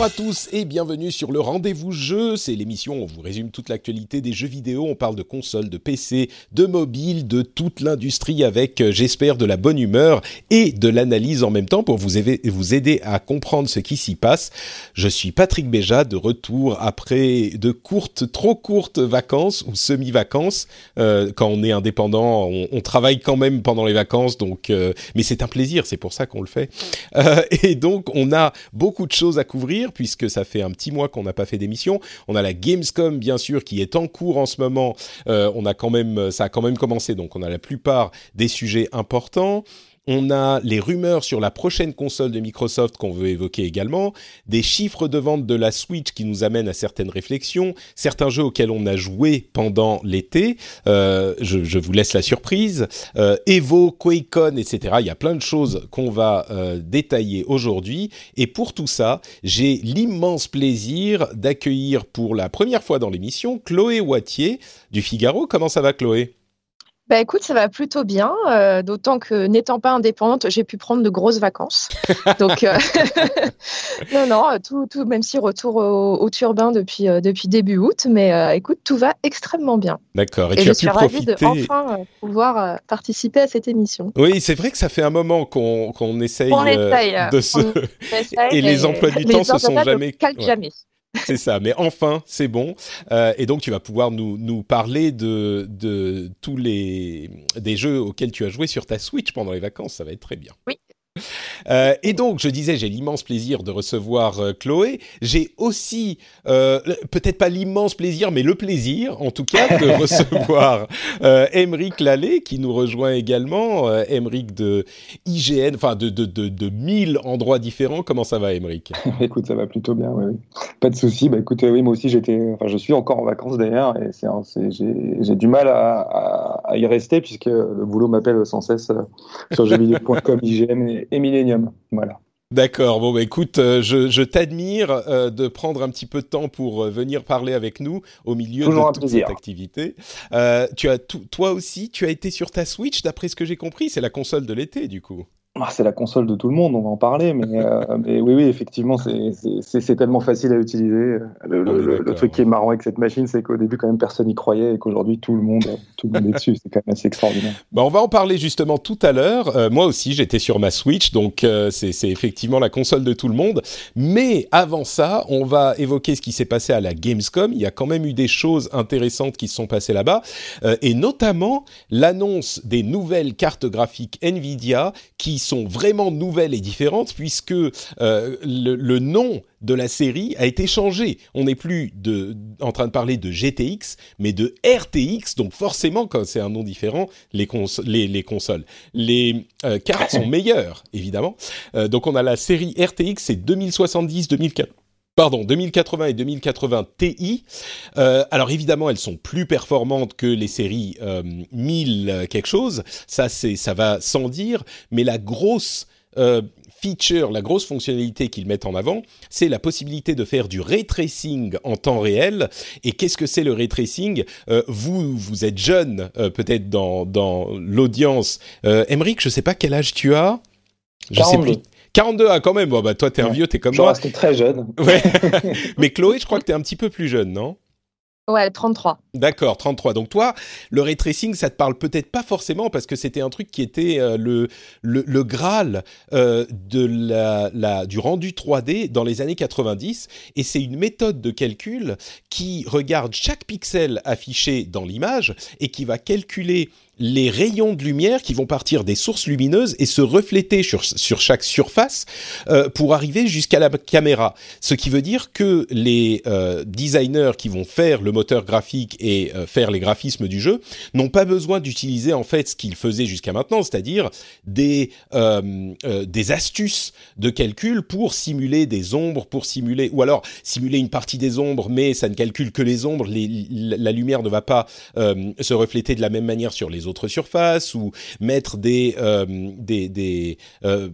Bonjour à tous et bienvenue sur le Rendez-vous Jeu. C'est l'émission où on vous résume toute l'actualité des jeux vidéo. On parle de consoles, de PC, de mobile, de toute l'industrie avec, euh, j'espère, de la bonne humeur et de l'analyse en même temps pour vous aider, à comprendre ce qui s'y passe. Je suis Patrick Béja de retour après de courtes, trop courtes vacances ou semi-vacances. Euh, quand on est indépendant, on, travaille quand même pendant les vacances, donc, euh, mais c'est un plaisir, c'est pour ça qu'on le fait. Et donc, on a beaucoup de choses à couvrir puisque ça fait un petit mois qu'on n'a pas fait d'émission. On a la Gamescom bien sûr qui est en cours en ce moment. Euh, on a quand même, ça a quand même commencé, donc on a la plupart des sujets importants. On a les rumeurs sur la prochaine console de Microsoft qu'on veut évoquer également, des chiffres de vente de la Switch qui nous amènent à certaines réflexions, certains jeux auxquels on a joué pendant l'été, euh, je, je, vous laisse la surprise, euh, Evo, QuakeCon, etc. Il y a plein de choses qu'on va euh, détailler aujourd'hui. Et pour tout ça, j'ai l'immense plaisir d'accueillir pour la première fois dans l'émission Chloé Wattier du Figaro. Comment ça va Chloé? Bah écoute, ça va plutôt bien, euh, d'autant que n'étant pas indépendante, j'ai pu prendre de grosses vacances. Donc, euh, non, non, tout, tout, même si retour au, au turbin depuis, euh, depuis début août, mais écoute, tout va extrêmement bien. D'accord. Et, Et, tu je as suis pu ravie profiter. de enfin pouvoir participer à cette émission. Oui, c'est vrai que ça fait un moment qu'on qu'on essaye, On essaye, de se. on essaye, Et les mais emplois du les temps se sont jamais- calquent ouais. jamais. C'est ça, mais enfin, c'est bon. Euh, et donc, tu vas pouvoir nous, nous parler de, de tous les des jeux auxquels tu as joué sur ta Switch pendant les vacances. Ça va être très bien. Oui. Euh, et donc, je disais, j'ai l'immense plaisir de recevoir euh, Chloé. J'ai aussi, euh, peut-être pas l'immense plaisir, mais le plaisir, en tout cas, de recevoir euh, Émeric Lallet, qui nous rejoint également. Émeric de IGN, enfin de, de, de, de 1000 endroits différents. Comment ça va, Émeric? Écoute, ça va plutôt bien, oui. Pas de souci. Bah, écoute, oui, moi aussi, j'étais, enfin, je suis encore en vacances d'ailleurs, et c'est, j'ai, j'ai du mal à, à, à y rester puisque le boulot m'appelle sans cesse sur jeuxvideo.com, IGN et, et Millennium. Voilà. D'accord, bon bah écoute, euh, je, je t'admire euh, de prendre un petit peu de temps pour euh, venir parler avec nous au milieu Toujours de toute plaisir. cette activité. Tu as toi aussi, tu as été sur ta Switch, d'après ce que j'ai compris, c'est la console de l'été du coup. Ah, c'est la console de tout le monde, on va en parler, mais, euh, mais oui, oui, effectivement, c'est, tellement facile à utiliser. Le, truc qui est marrant avec cette machine, c'est qu'au début, quand même, personne n'y croyait et qu'aujourd'hui, tout le monde, tout le monde est dessus. C'est quand même assez extraordinaire. Bah, on va en parler justement tout à l'heure. Euh, moi aussi, j'étais sur ma Switch, donc euh, c'est effectivement la console de tout le monde. Mais avant ça, on va évoquer ce qui s'est passé à la Gamescom. Il y a quand même eu des choses intéressantes qui se sont passées là-bas, et notamment l'annonce des nouvelles cartes graphiques Nvidia qui sont vraiment nouvelles et différentes, puisque euh, le, nom de la série a été changé. On n'est plus en train de parler de GTX, mais de RTX. Donc forcément, quand c'est un nom différent, les consoles, les euh, cartes sont meilleures, évidemment. Euh, donc on a la série RTX, c'est 2070, 2004. Pardon, 2080 et 2080 Ti. Euh, alors évidemment, elles sont plus performantes que les séries euh, 1000 quelque chose. Ça, c'est, ça va sans dire. Mais la grosse euh, feature, la grosse fonctionnalité qu'ils mettent en avant, c'est la possibilité de faire du ray tracing en temps réel. Et qu'est-ce que c'est le ray tracing? Euh, Vous, vous êtes jeune, euh, peut-être dans, dans l'audience. Euh, Emeric, je sais pas quel âge tu as. Je sais 42. plus. 42, ah, quand même. Bon, bah, toi, t'es un vieux, t'es comme je moi. Je reste très jeune. Ouais. Mais Chloé, je crois que t'es un petit peu plus jeune, non? Ouais, 33. D'accord, 33. Donc toi, le ray tracing, ça te parle peut-être pas forcément parce que c'était un truc qui était euh, le, le, le, graal euh, de la, la, du rendu 3D dans les années 90. Et c'est une méthode de calcul qui regarde chaque pixel affiché dans l'image et qui va calculer les rayons de lumière qui vont partir des sources lumineuses et se refléter sur, sur chaque surface euh, pour arriver jusqu'à la caméra. Ce qui veut dire que les euh, designers qui vont faire le moteur graphique et euh, faire les graphismes du jeu n'ont pas besoin d'utiliser en fait ce qu'ils faisaient jusqu'à maintenant, c'est-à-dire des, euh, euh, des astuces de calcul pour simuler des ombres, pour simuler, ou alors simuler une partie des ombres, mais ça ne calcule que les ombres, les, la lumière ne va pas euh, se refléter de la même manière sur les autres autres surfaces ou mettre des euh, des des, euh,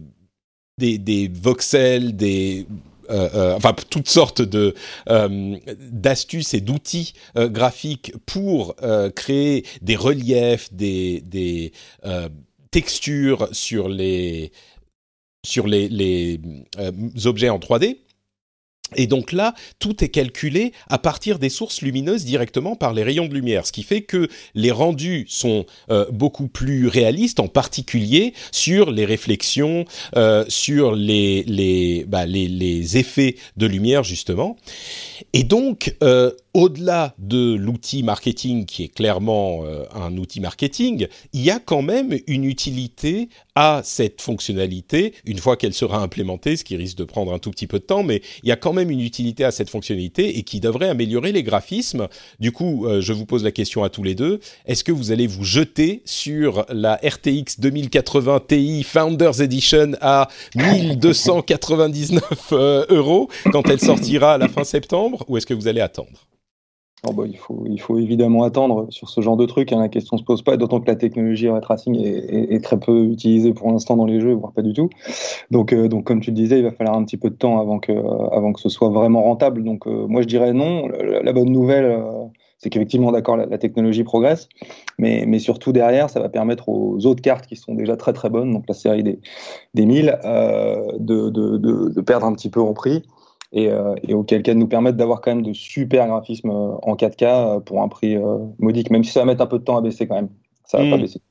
des, voxels, des euh, euh, enfin toutes sortes de d'astuces et d'outils graphiques pour créer des reliefs, des, des textures sur les sur les, les objets en 3D. Et donc là, tout est calculé à partir des sources lumineuses directement par les rayons de lumière, ce qui fait que les rendus sont euh, beaucoup plus réalistes, en particulier sur les réflexions, euh, sur les, bah, les, les, effets de lumière justement. Et donc, euh, au-delà de l'outil marketing qui est clairement un outil marketing, il y a quand même une utilité à cette fonctionnalité, une fois qu'elle sera implémentée, ce qui risque de prendre un tout petit peu de temps, mais il y a quand même une utilité à cette fonctionnalité et qui devrait améliorer les graphismes. Du coup, euh, je vous pose la question à tous les deux, est-ce que vous allez vous jeter sur la RTX 2080 Ti Founders Edition à 1299 euh, euros quand elle sortira à la fin septembre, ou est-ce que vous allez attendre? Oh bah, il, faut, il faut évidemment attendre sur ce genre de truc. Hein, la question ne se pose pas, d'autant que la technologie ray tracing est, est, est, très peu utilisée pour l'instant dans les jeux, voire pas du tout. Donc, euh, donc, comme tu le disais, il va falloir un petit peu de temps avant que, euh, avant que ce soit vraiment rentable. Donc, euh, moi, je dirais non. La, bonne nouvelle, euh, c'est qu'effectivement, d'accord, la, la, technologie progresse, mais, mais surtout derrière, ça va permettre aux autres cartes qui sont déjà très très bonnes, donc la série des, des 1000, euh, de, de, de perdre un petit peu en prix et, euh, et, auquel cas de nous permettre d'avoir quand même de super graphismes en 4K pour un prix euh, modique, même si ça va mettre un peu de temps à baisser quand même. Ça va mmh. pas baisser.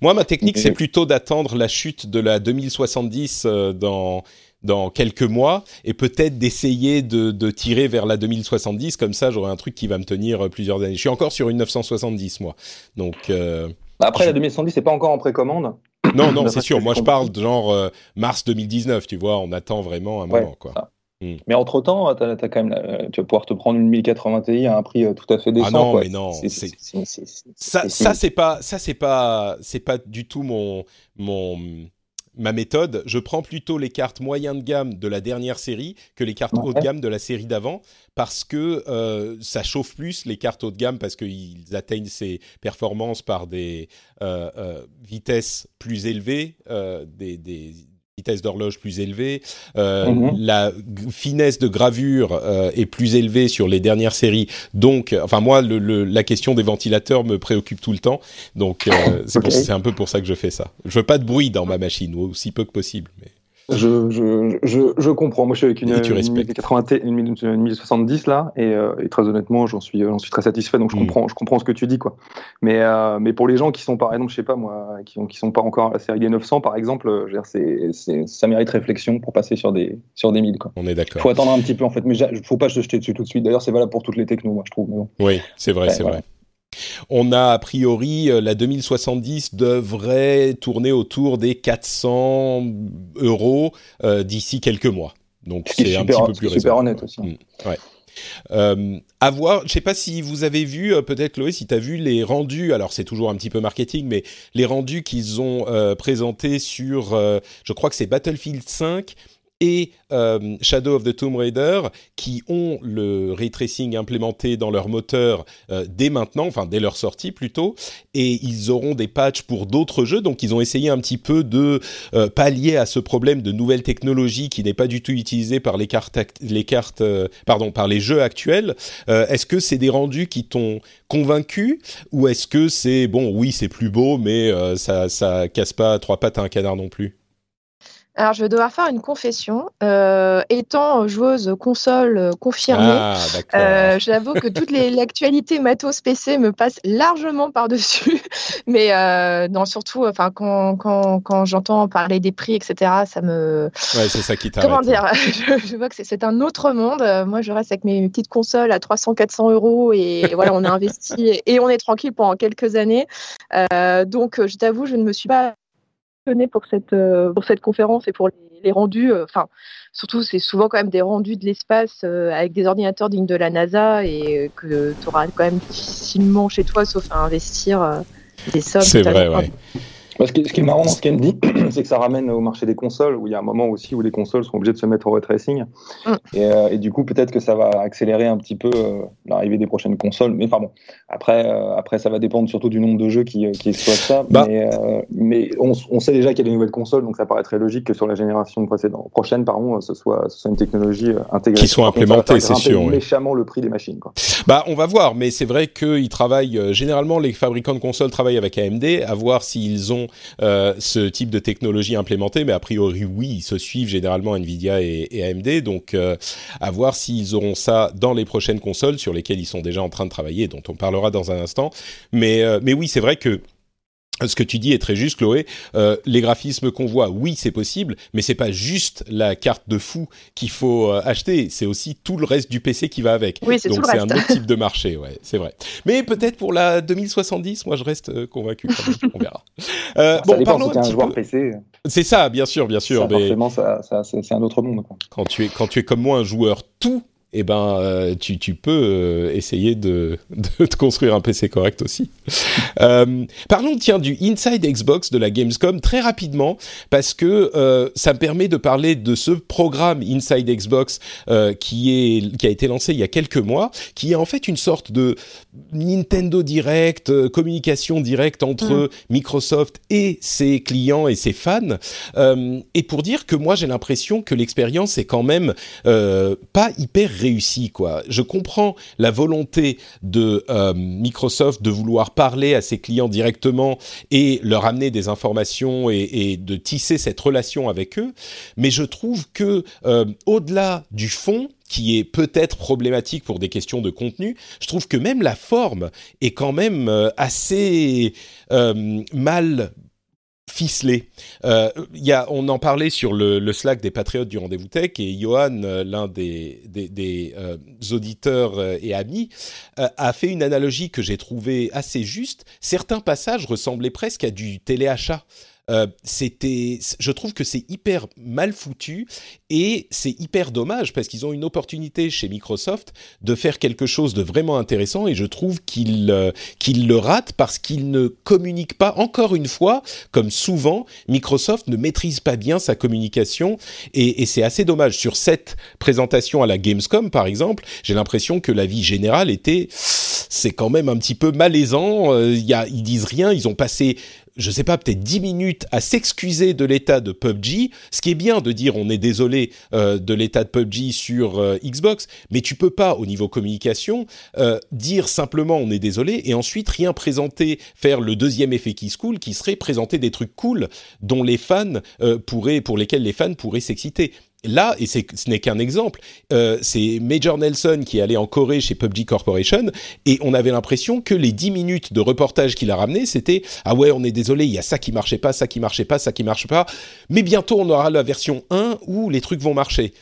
Moi, ma technique, c'est plutôt d'attendre la chute de la 2070 euh, dans dans quelques mois et peut-être d'essayer de, de, tirer vers la 2070 comme ça j'aurai un truc qui va me tenir plusieurs années. Je suis encore sur une 970 moi. Donc euh, après je... la 2070 c'est pas encore en précommande. Non non, c'est sûr. Moi je parle de genre euh, mars 2019, tu vois, on attend vraiment un moment quoi. Ça. Mm. Mais entre temps, tu vas pouvoir te prendre une 1080 Ti à un prix euh, tout à fait décent. Ah non, quoi. mais non, ça, ça c'est pas, ça c'est pas, c'est pas du tout mon mon ma méthode. Je prends plutôt les cartes moyen de gamme de la dernière série que les cartes ouais. haut de gamme de la série d'avant parce que euh, ça chauffe plus les cartes haut de gamme parce qu'ils atteignent ces performances par des euh, euh, vitesses plus élevées, euh, des, des vitesse d'horloge plus élevée, euh, mmh. la finesse de gravure euh, est plus élevée sur les dernières séries. Donc, enfin moi, le, le, la question des ventilateurs me préoccupe tout le temps. Donc, euh, c'est okay. un peu pour ça que je fais ça. Je veux pas de bruit dans ma machine, ou aussi peu que possible. Mais... Je, je, je, je, comprends. Moi, je suis avec une, une 1080, une, une 1070 là, et, euh, et très honnêtement, j'en suis, j'en suis très satisfait. Donc, je mmh. comprends, je comprends ce que tu dis, quoi. Mais, euh, mais pour les gens qui sont, par exemple, je sais pas moi, qui, qui sont pas encore à la série des 900, par exemple, c'est, c'est, ça mérite réflexion pour passer sur des, sur des 1000, quoi. On est d'accord. Faut attendre un petit peu, en fait, mais faut pas se jeter dessus tout de suite. D'ailleurs, c'est valable pour toutes les technos, moi, je trouve. Bon. Oui, c'est vrai, ouais, c'est voilà. vrai. On a a priori euh, la 2070 devrait tourner autour des 400 euros euh, d'ici quelques mois. Donc c'est un petit peu plus super honnête aussi. Mmh, ouais. Euh, à voir, je sais pas si vous avez vu, peut-être Chloé, si tu as vu les rendus, alors c'est toujours un petit peu marketing, mais les rendus qu'ils ont euh, présentés sur, euh, je crois que c'est Battlefield 5 et euh, Shadow of the Tomb Raider qui ont le ray tracing implémenté dans leur moteur euh, dès maintenant, enfin dès leur sortie plutôt, et ils auront des patchs pour d'autres jeux, donc ils ont essayé un petit peu de euh, pallier à ce problème de nouvelles technologies qui n'est pas du tout utilisé par les cartes, les cartes, pardon, par les jeux actuels. Est-ce que c'est des rendus qui t'ont convaincu ou est-ce que c'est bon, oui c'est plus beau, mais ça ça casse pas trois pattes à un canard non plus? Alors, je vais devoir faire une confession. Euh, étant joueuse console confirmée, Ah, euh, j'avoue que toute l'actualité matos PC me passe largement par-dessus. Mais euh, non, surtout, enfin, quand, quand, quand j'entends parler des prix, etc., ça me. Ouais, c'est ça qui. Comment dire? Je, je vois que c'est- un autre monde. Euh, Moi, je reste avec mes petites consoles à 300-400 euros et voilà, on a investi et on est tranquille pendant quelques années. Euh, donc, je t'avoue, je ne me suis pas passionnée pour cette, euh, pour cette conférence et pour les, les rendus. euh, Enfin, surtout, c'est souvent quand même des rendus de l'espace euh, avec des ordinateurs dignes de la NASA et que tu auras quand même difficilement chez toi, sauf à investir des sommes. C'est vrai, ouais. Ce qui est marrant dans ce qu'elle me dit, c'est que ça ramène au marché des consoles, où il y a un moment aussi où les consoles sont obligées de se mettre au ray tracing. Mm. Et, euh, et du coup, peut-être que ça va accélérer un petit peu euh, l'arrivée des prochaines consoles. Mais enfin bon, après, euh, après, ça va dépendre surtout du nombre de jeux qui, qui exploitent ça. Bah. Mais, euh, mais on, on sait déjà qu'il y a des nouvelles consoles, donc ça paraît très logique que sur la génération précédente, prochaine, pardon, ce soit, ce soit une technologie intégrée. Qui soit implémentée, c'est sûr, oui. méchamment le prix des machines. Quoi. Bah, on va voir, mais c'est vrai qu'ils travaillent. généralement, les fabricants de consoles travaillent avec AMD, à voir s'ils ont euh, ce type de technologie implémentée. Mais a priori, oui, ils se suivent généralement Nvidia et, AMD, donc euh, à voir s'ils auront ça dans les prochaines consoles sur lesquelles ils sont déjà en train de travailler, dont on parlera dans un instant. Mais, euh, mais oui, c'est vrai que ce que tu dis est très juste, Chloé. Euh, les graphismes qu'on voit, oui, c'est possible, mais c'est pas juste la carte de fou qu'il faut euh, acheter. C'est aussi tout le reste du PC qui va avec. Oui, c'est Donc c'est un autre type de marché, ouais, c'est vrai. Mais peut-être pour la 2070, moi je reste euh, convaincu. Quand même. On verra. Euh, ça bon, dépend parlons si un joueur peu. PC. C'est ça, bien sûr, bien sûr. Ça, mais forcément, ça, ça, c'est c'est un autre monde. Quoi. quand tu es quand tu es comme moi un joueur tout, eh ben euh, tu, tu peux euh, essayer de, de te construire un PC correct aussi. Euh, parlons tiens du Inside Xbox de la Gamescom très rapidement parce que ça me permet de parler de ce programme Inside Xbox qui est qui a été lancé il y a quelques mois, qui est en fait une sorte de Nintendo Direct, communication directe entre Microsoft et ses clients et ses fans. Et pour dire que moi j'ai l'impression que l'expérience est quand même pas hyper réussie quoi. Je comprends la volonté de euh, Microsoft de vouloir parler à ses clients directement et leur amener des informations et, de tisser cette relation avec eux, mais je trouve que euh, au-delà du fond qui est peut-être problématique pour des questions de contenu, je trouve que même la forme est quand même euh, assez mal ficelé. Euh, y a, on en parlait sur le, le Slack des Patriotes du Rendez-vous Tech et Johan, euh, l'un des, des, des euh, auditeurs euh, et amis, euh, a fait une analogie que j'ai trouvée assez juste. Certains passages ressemblaient presque à du téléachat. Euh, c'était, je trouve que c'est hyper mal foutu et c'est hyper dommage parce qu'ils ont une opportunité chez Microsoft de faire quelque chose de vraiment intéressant et je trouve qu'ils euh, qu'ils le ratent parce qu'ils ne communiquent pas. Encore une fois comme souvent Microsoft ne maîtrise pas bien sa communication et, c'est assez dommage. Sur cette présentation à la Gamescom par exemple j'ai l'impression que la vie générale était c'est quand même un petit peu malaisant. Euh, ils disent rien ils ont passé je sais pas, peut-être 10 minutes à s'excuser de l'état de PUBG, ce qui est bien de dire on est désolé euh, de l'état de PUBG sur euh, Xbox, mais tu peux pas au niveau communication euh, dire simplement on est désolé et ensuite rien présenter, faire le deuxième effet qui se cool, qui serait présenter des trucs cool dont les fans euh, pourraient, pour lesquels les fans pourraient s'exciter. Là, et ce n'est qu'un exemple, euh, c'est Major Nelson qui est allé en Corée chez PUBG Corporation et on avait l'impression que les 10 minutes de reportage qu'il a ramené, c'était ah ouais, on est désolé, il y a ça qui marchait pas, ça qui marchait pas, ça qui marche pas, mais bientôt on aura la version 1 où les trucs vont marcher.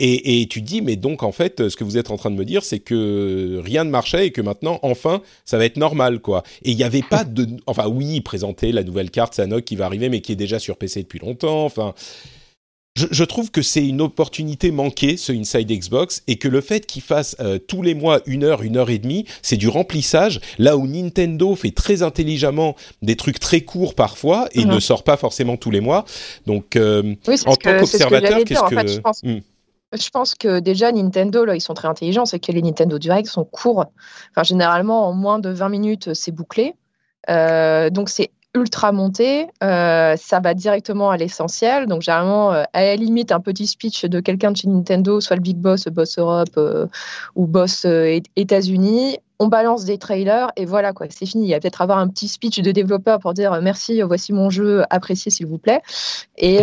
Et, et tu te dis, mais donc en fait, ce que vous êtes en train de me dire, c'est que rien ne marchait et que maintenant, enfin, ça va être normal, quoi. Et il n'y avait pas de, enfin oui, présenter la nouvelle carte Sanok qui va arriver, mais qui est déjà sur PC depuis longtemps. Enfin, je, je trouve que c'est une opportunité manquée, ce Inside Xbox, et que le fait qu'il fasse euh, tous les mois une heure, une heure et demie, c'est du remplissage, là où Nintendo fait très intelligemment des trucs très courts parfois et Mhm. ne sort pas forcément tous les mois. Donc, euh, Oui, en tant que qu'observateur, qu'est-ce. En que... fait, je pense, Hmm. je pense que déjà Nintendo, là, ils sont très intelligents. C'est que les Nintendo Direct sont courts. Enfin, généralement, en moins de 20 minutes, c'est bouclé. Euh, donc, c'est ultra monté. Euh, ça va directement à l'essentiel. Donc, généralement, euh, à la limite, un petit speech de quelqu'un de chez Nintendo, soit le Big Boss, Boss Europe euh, ou Boss euh, États-Unis. on balance des trailers et voilà quoi, c'est fini. Il y a peut-être avoir un petit speech de développeur pour dire merci, voici mon jeu, appréciez s'il vous plaît. Et,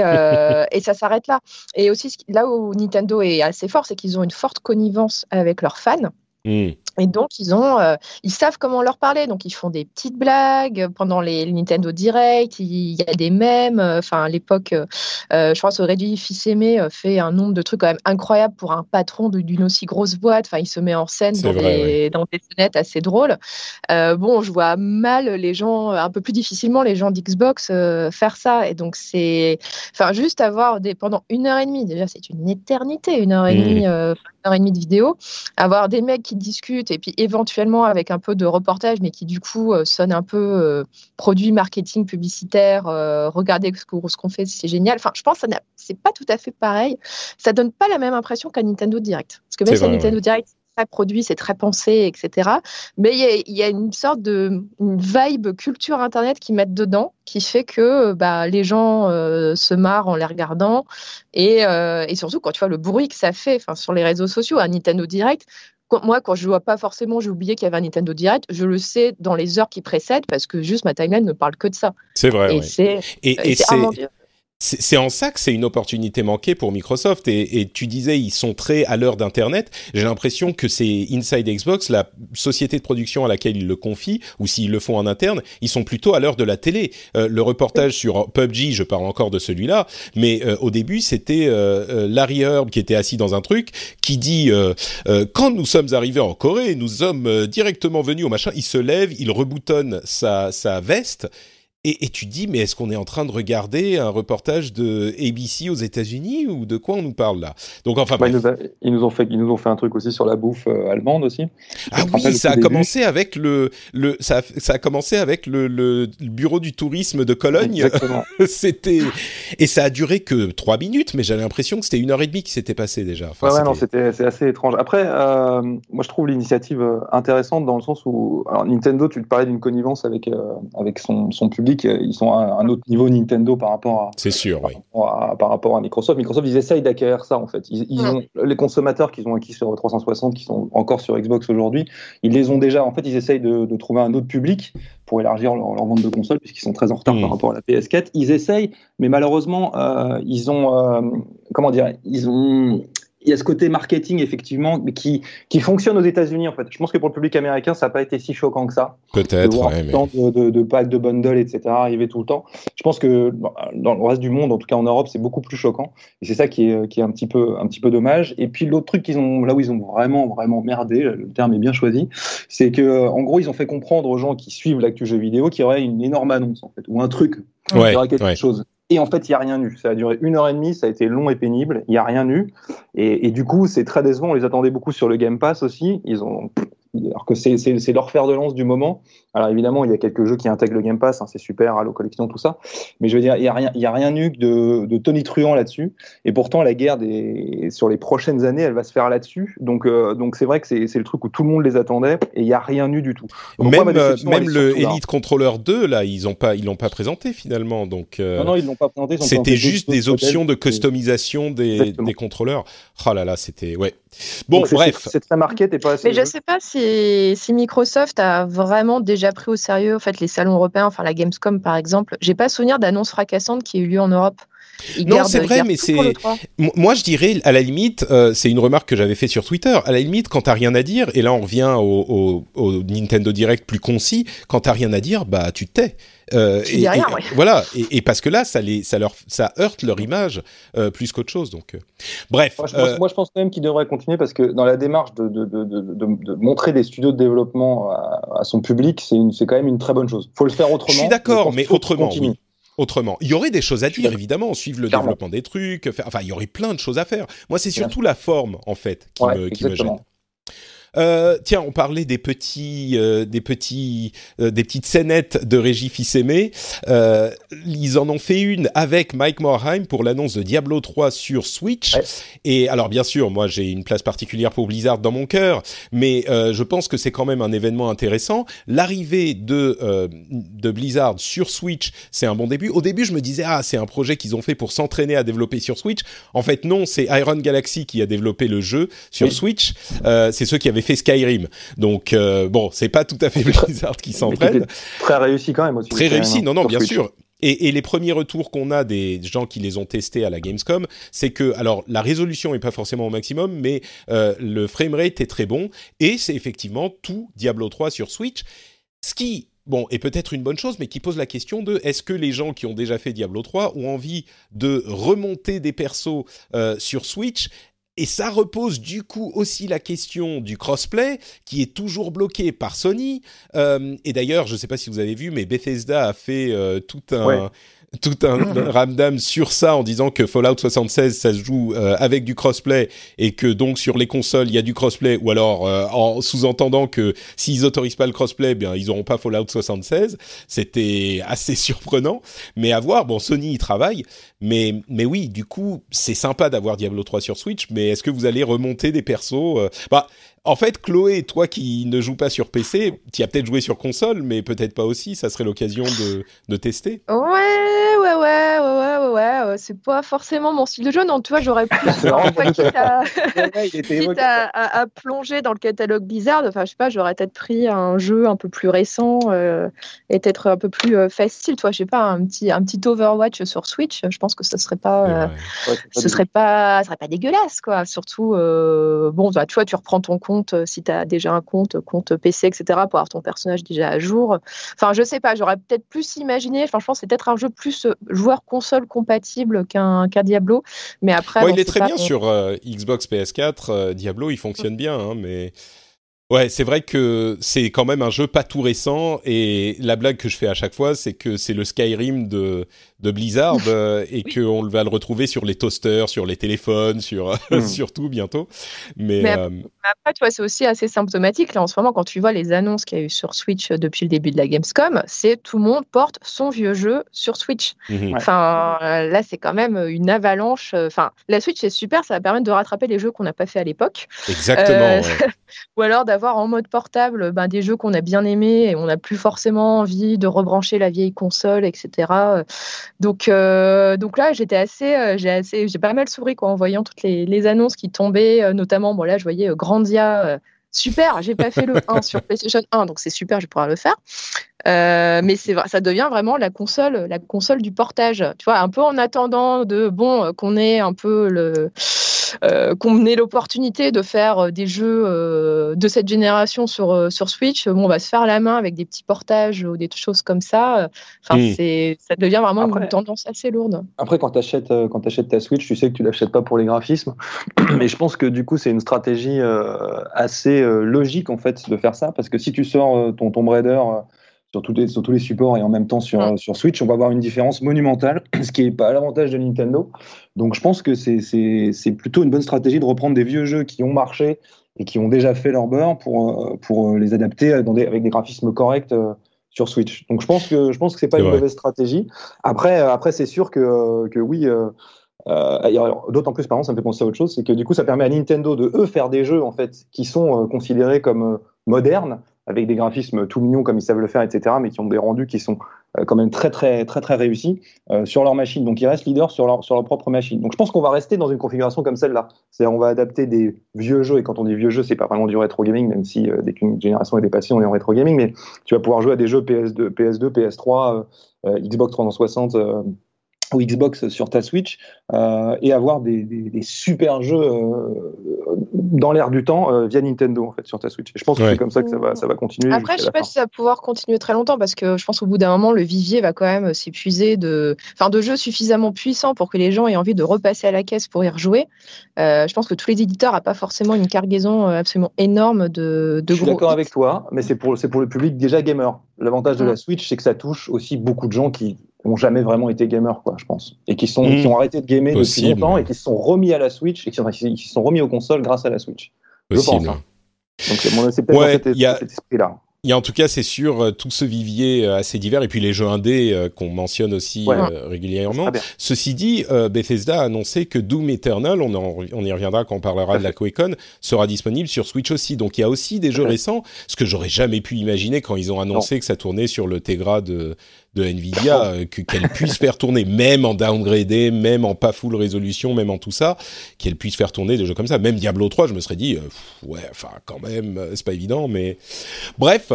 ça s'arrête là. Et aussi, là où Nintendo est assez fort, c'est qu'ils ont une forte connivence avec leurs fans. Mmh. Et donc, ils, ont, euh, ils savent comment leur parler. Donc, ils font des petites blagues pendant les, Nintendo Direct. Il y a des mèmes. Euh, enfin, à l'époque, euh, je pense que Reggie Fils-Aimé fait un nombre de trucs quand même incroyables pour un patron d'une aussi grosse boîte. Enfin, il se met en scène dans, des, dans, des, scénettes assez drôles. bon, je vois mal les gens, un peu plus difficilement, les gens d'Xbox faire ça. Et donc, c'est. Enfin, juste avoir des. Pendant une heure et demie, déjà, c'est une éternité, une heure et mmh. demie, une heure et demie de vidéo. Avoir des mecs qui discutent et puis éventuellement avec un peu de reportage, mais qui du coup euh, sonne un peu euh, produit marketing publicitaire. Euh, regardez ce qu'on fait, c'est génial. Enfin, je pense que c'est pas tout à fait pareil. Ça donne pas la même impression qu'un Nintendo Direct. Parce que même si un Nintendo Direct très produit, c'est très pensé, etc. Mais il y, a une sorte de une vibe culture Internet qui mettent dedans, qui fait que bah, les gens se marrent en les regardant. Et, et, surtout, quand tu vois le bruit que ça fait sur les réseaux sociaux, un Nintendo Direct, moi, quand je ne vois pas forcément, j'ai oublié qu'il y avait un Nintendo Direct, je le sais dans les heures qui précèdent parce que juste ma timeline ne parle que de ça. C'est vrai. Et c'est. Et, c'est c'est en ça que c'est une opportunité manquée pour Microsoft. Et, tu disais, ils sont très à l'heure d'Internet. J'ai l'impression que c'est Inside Xbox, la société de production à laquelle ils le confient, ou s'ils le font en interne, ils sont plutôt à l'heure de la télé. Euh, le reportage sur PUBG, je parle encore de celui-là, mais euh, au début, c'était euh, Larry Herb qui était assis dans un truc, qui dit quand nous sommes arrivés en Corée, nous sommes directement venus au machin. Il se lève, il reboutonne sa, sa veste et, et, tu dis, mais est-ce qu'on est en train de regarder un reportage de ABC aux États-Unis ou de quoi on nous parle là? Donc enfin, bah, ils, nous ont fait, ils nous ont fait un truc aussi sur la bouffe euh, allemande aussi. Ah oui, ça a commencé avec le, le ça, a, ça a commencé avec le, le, bureau du tourisme de Cologne. c'était et ça a duré que trois minutes, mais j'avais l'impression que c'était une heure et demie qui s'était passé déjà. Enfin, ouais, ouais, non, c'était c'est assez étrange. Après, euh, moi je trouve l'initiative euh, intéressante dans le sens où alors, Nintendo, tu te parlais d'une connivence avec euh, avec son, son public ils sont à un autre niveau Nintendo par rapport à. C'est sûr, par, à, par rapport à Microsoft. Microsoft, ils essayent d'acquérir ça en fait. Ils, ont les consommateurs qu'ils ont acquis sur 360, qui sont encore sur Xbox aujourd'hui, ils les ont déjà. En fait, ils essayent de, trouver un autre public pour élargir leur, vente de consoles puisqu'ils sont très en retard par hmm. rapport à la PS4. Ils essayent, mais malheureusement, euh, ils ont euh, comment dire, ils ont il y a ce côté marketing effectivement qui qui fonctionne aux États-Unis en fait. Je pense que pour le public américain, ça n'a pas été si choquant que ça. Peut-être. Ouais, mais... de, de, de packs, de bundles, etc. arriver tout le temps. Je pense que dans le reste du monde, en tout cas en Europe, c'est beaucoup plus choquant. Et c'est ça qui est qui est un petit peu un petit peu dommage. Et puis l'autre truc qu'ils ont là où ils ont vraiment vraiment merdé, le terme est bien choisi, c'est que en gros ils ont fait comprendre aux gens qui suivent l'actu jeu vidéo qu'il y aurait une énorme annonce en fait ou un truc, ouais, il y aurait quelque chose. Et en fait, il n'y a rien eu. Ça a duré une heure et demie, ça a été long et pénible. Il n'y a rien eu. Et, du coup, c'est très décevant. On les attendait beaucoup sur le Game Pass aussi. Alors que c'est leur fer de lance du moment. Alors évidemment, il y a quelques jeux qui intègrent le Game Pass, hein, c'est super, Halo Collection, tout ça. Mais je veux dire, il n'y a, rien, il y a rien eu de, de tonitruant là-dessus. Et pourtant, la guerre des, sur les prochaines années, elle va se faire là-dessus. Donc euh, donc c'est vrai que c'est le truc où tout le monde les attendait et il n'y a rien eu du tout. même euh, même le Elite Controller 2, là, ils l'ont pas, ils l'ont pas présenté finalement. Donc, euh, non, non, ils l'ont pas présenté. C'était juste des options de customisation des, des contrôleurs. Oh là là, c'était... Ouais. Bon, bref. C'est très marqué, t'es pas assez... Mais je sais pas si, si Microsoft a vraiment déjà déjà pris au sérieux en fait les salons européens, enfin la Gamescom par exemple. J'ai pas souvenir d'annonces fracassantes qui aient eu lieu en Europe. non, c'est vrai, mais c'est. Moi, je dirais, à la limite, euh, c'est une remarque que j'avais fait sur Twitter. À la limite, quand t'as rien à dire, et là on revient au, au Nintendo Direct plus concis, quand t'as rien à dire, bah tu te tais. Euh, et, rien, Voilà, et, parce que là, ça, les, ça, leur, ça heurte leur image euh, plus qu'autre chose. Donc, euh. bref. Moi je, pense quand même qu'ils devraient continuer parce que dans la démarche de, de, de, de montrer des studios de développement à, son public, c'est quand même une très bonne chose. Il faut le faire autrement. Je suis d'accord, mais autrement. Oui autrement. Il y aurait des choses à dire, évidemment, suivre le développement des trucs, enfin, il y aurait plein de choses à faire. Moi, c'est surtout la forme, en fait, qui, me, qui me gêne. Euh, tiens, on parlait des petits, euh, des petits, euh, des petites scénettes de Régie Fils-Aimé. Euh, ils en ont fait une avec Mike Morheim pour l'annonce de Diablo 3 sur Switch. Et alors, bien sûr, moi, j'ai une place particulière pour Blizzard dans mon cœur, mais je pense que c'est quand même un événement intéressant. L'arrivée de de Blizzard sur Switch, c'est un bon début. Au début, je me disais ah, c'est un projet qu'ils ont fait pour s'entraîner à développer sur Switch. En fait, non, c'est Iron Galaxy qui a développé le jeu sur Switch. c'est ceux qui avaient avait fait Skyrim. Donc bon, c'est pas tout à fait Blizzard qui s'en. Très réussi quand même aussi. Très réussi, non, non, bien sûr. Et, les premiers retours qu'on a des gens qui les ont testés à la Gamescom, c'est que, alors, la résolution n'est pas forcément au maximum, mais euh, le framerate est très bon, et c'est effectivement tout Diablo 3 sur Switch, ce qui, bon, est peut-être une bonne chose, mais qui pose la question de est-ce que les gens qui ont déjà fait Diablo 3 ont envie de remonter des persos euh, sur Switch? Et ça repose du coup aussi la question du crossplay qui est toujours bloqué par Sony. Euh, et d'ailleurs, je ne sais pas si vous avez vu, mais Bethesda a fait euh, tout un tout un ramdam sur ça en disant que Fallout 76 ça se joue euh, avec du crossplay et que donc sur les consoles il y a du crossplay ou alors euh, en sous-entendant que s'ils autorisent pas le crossplay bien ils auront pas Fallout 76 c'était assez surprenant. Mais à voir bon Sony y travaille. Mais mais oui du coup c'est sympa d'avoir Diablo 3 sur Switch mais est-ce que vous allez remonter des persos euh, bah en fait, Chloé, toi qui ne joues pas sur PC, tu as peut-être joué sur console, mais peut-être pas aussi. Ça serait l'occasion de, de, tester. Ouais, ouais, ouais, ouais, ouais, ouais. C'est pas forcément mon style de jeu. Non, tu vois, j'aurais plus. quitte à, à, plonger dans le catalogue Blizzard, enfin, je sais pas, j'aurais peut-être pris un jeu un peu plus récent euh, et peut-être un peu plus euh, facile. Toi, je sais pas, un petit, un petit Overwatch sur Switch. Je pense que ce serait pas, euh, ce serait pas, serait pas dégueulasse, quoi. Surtout, bon, bah, tu vois, tu reprends ton compte euh, si tu as déjà un compte, compte PC, etc., pour avoir ton personnage déjà à jour. Enfin, je sais pas, j'aurais peut-être plus imaginé, enfin, je pense que c'est peut-être un jeu plus euh, joueur console compatible qu'un Diablo. Mais après. il est très bien sur euh, Xbox PS4. Diablo, il fonctionne bien, hein, mais. Ouais, c'est vrai que c'est quand même un jeu pas tout récent et la blague que je fais à chaque fois, c'est que c'est le Skyrim de de Blizzard euh, et qu'on va le retrouver sur les toasters, sur les téléphones, sur, hmm. sur tout bientôt. Mais, euh, après, tu vois, c'est aussi assez symptomatique. Là, en ce moment, quand tu vois les annonces qu'il y a eu sur Switch depuis le début de la Gamescom, c'est tout le monde porte son vieux jeu sur Switch. Mhm. Enfin, là, c'est quand même une avalanche. Enfin, la Switch, c'est super, ça va permettre de rattraper les jeux qu'on n'a pas fait à l'époque. Exactement. Euh, ou alors d'avoir en mode portable ben, des jeux qu'on a bien aimés et on n'a plus forcément envie de rebrancher la vieille console, etc. Donc, euh, donc là, j'étais assez, euh, j'ai assez, j'ai pas mal souri quoi, en voyant toutes les, annonces qui tombaient, euh, notamment, bon là, je voyais Grandia. super, j'ai pas fait le 1 sur PlayStation 1, donc c'est super, je pourrais le faire. mais c'est ça devient vraiment la console, la console du portage. Tu vois, un peu en attendant de bon qu'on ait un peu le qu'on ait l'opportunité de faire euh, des jeux euh, de cette génération sur, sur Switch, bon, on va se faire la main avec des petits portages ou des choses comme ça. Enfin, c'est, ça devient vraiment une tendance assez lourde. Après, quand tu achètes, quand achètes ta Switch, tu sais que tu l'achètes pas pour les graphismes. Mais je pense que du coup, c'est une stratégie assez logique en fait de faire ça parce que si tu sors ton Tomb Raider sur, tous les, sur tous les supports et en même temps sur, sur Switch, on va avoir une différence monumentale, ce qui n'est pas à l'avantage de Nintendo. Donc je pense que c'est plutôt une bonne stratégie de reprendre des vieux jeux qui ont marché et qui ont déjà fait leur beurre pour, euh, pour euh, les adapter dans des, avec des graphismes corrects euh, sur Switch. Donc je pense que je pense que c'est pas une mauvaise stratégie. Après après c'est sûr que, que oui. D'autant plus, par exemple, ça me fait penser à autre chose, c'est que du coup, ça permet à Nintendo de eux faire des jeux en fait qui sont considérés comme modernes, avec des graphismes tout mignons comme ils savent le faire, etc., mais qui ont des rendus qui sont euh, quand même très très très très réussis euh, sur leur machine. Donc ils restent leaders sur leur, propre machine. Donc je pense qu'on va rester dans une configuration comme celle-là. C'est-à-dire on va adapter des vieux jeux, et quand on dit vieux jeux, c'est pas vraiment du rétro gaming, même si euh, dès qu'une génération est dépassée, on est en rétro gaming, mais tu vas pouvoir jouer à des jeux PS2, PS2 PS3, Xbox 360 ou Xbox sur ta Switch euh, et avoir des, des, super jeux euh, dans l'air du temps euh, via Nintendo en fait sur ta Switch. Et je pense que c'est comme ça que ça va, ça va continuer. Après, je sais pas si ça va pouvoir continuer très longtemps parce que je pense qu'au bout d'un moment, le vivier va quand même s'épuiser de, enfin, de jeux suffisamment puissants pour que les gens aient envie de repasser à la caisse pour y rejouer. je pense que tous les éditeurs n'ont pas forcément une cargaison absolument énorme de, de je suis d'accord avec toi, mais c'est pour, pour le public déjà gamer. L'avantage de la Switch, c'est que ça touche aussi beaucoup de gens qui n'ont jamais vraiment été gamers, quoi, je pense. Et qui, sont, qui hmm. ont arrêté de gamer depuis longtemps et qui se sont remis à la Switch et qui, qui se sont remis aux consoles grâce à la Switch. Possible. Je pense. Hein. Donc c'est peut-être cet, cet esprit-là. Il y a en tout cas, c'est sûr, euh, tout ce vivier euh, assez divers, et puis les jeux indés euh, qu'on mentionne aussi régulièrement. Ceci dit, Bethesda a annoncé que Doom Eternal, on, on y reviendra quand on parlera de la QuakeCon, sera disponible sur Switch aussi. Donc il y a aussi des jeux récents, ce que j'aurais jamais pu imaginer quand ils ont annoncé que ça tournait sur le Tegra de, de Nvidia euh, qu'elle puisse faire tourner, même en downgradé, même en pas full résolution, même en tout ça, qu'elle puisse faire tourner des jeux comme ça. Même Diablo 3, je me serais dit, euh, ouais, enfin quand même, euh, c'est pas évident, mais bref,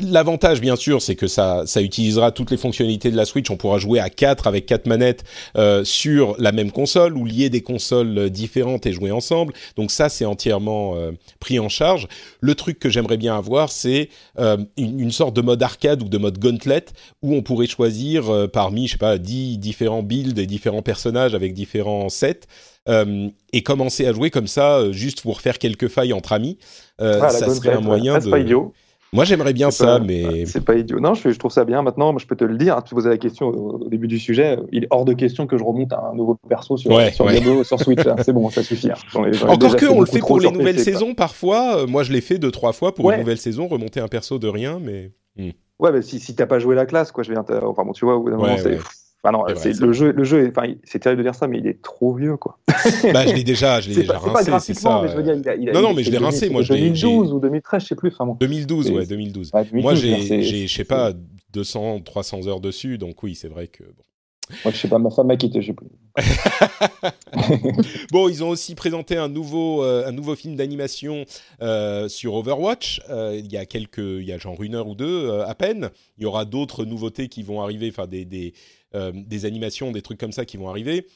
l'avantage bien sûr, c'est que ça, ça utilisera toutes les fonctionnalités de la Switch. On pourra jouer à 4 avec quatre manettes sur la même console ou lier des consoles différentes et jouer ensemble. Donc ça, c'est entièrement pris en charge. Le truc que j'aimerais bien avoir, c'est une, une sorte de mode arcade ou de mode gauntlet où on pourrait choisir euh, parmi, je sais pas, 10 différents builds et différents personnages avec différents sets. Euh, et commencer à jouer comme ça, euh, juste pour faire quelques failles entre amis. ça serait un moyen de. Pas idiot. Moi, j'aimerais bien ça, mais. C'est pas idiot. Non, je, je, trouve ça bien. Maintenant, je peux te le dire. Tu posais la question au, début du sujet. Il est hors de question que je remonte à un nouveau perso sur, sur, sur Switch. Hein. C'est bon, ça suffit. Hein. Encore que, on le fait pour les nouvelles saisons parfois. Moi, je l'ai fait deux, trois fois pour une nouvelle saison, remonter un perso de rien, mais. Hmm. Ouais, mais si, si t'as pas joué la classe, quoi, je viens. Enfin bon, tu vois, au bout d'un moment, c'est. Enfin non, c'est le jeu, le jeu, enfin, c'est terrible de dire ça, mais il est trop vieux, quoi. bah, je l'ai déjà, je l'ai déjà rincé, c'est ça. Mais je veux dire, il a, il a, non, non, mais je l'ai rincé, moi. 2012 ou 2013, je sais plus. Enfin, bon. 2012, ouais, 2012. Ouais, 2012 moi, j'ai, je sais pas, 200, 300 heures dessus, donc oui, c'est vrai que. Bon. Moi, je sais pas, ma femme m'a quitté, je sais plus. bon, ils ont aussi présenté un nouveau, euh, un nouveau film d'animation euh, sur Overwatch. Euh, il y a quelques, il y a genre une heure ou deux à peine. Il y aura d'autres nouveautés qui vont arriver, enfin des, des, des animations, des trucs comme ça qui vont arriver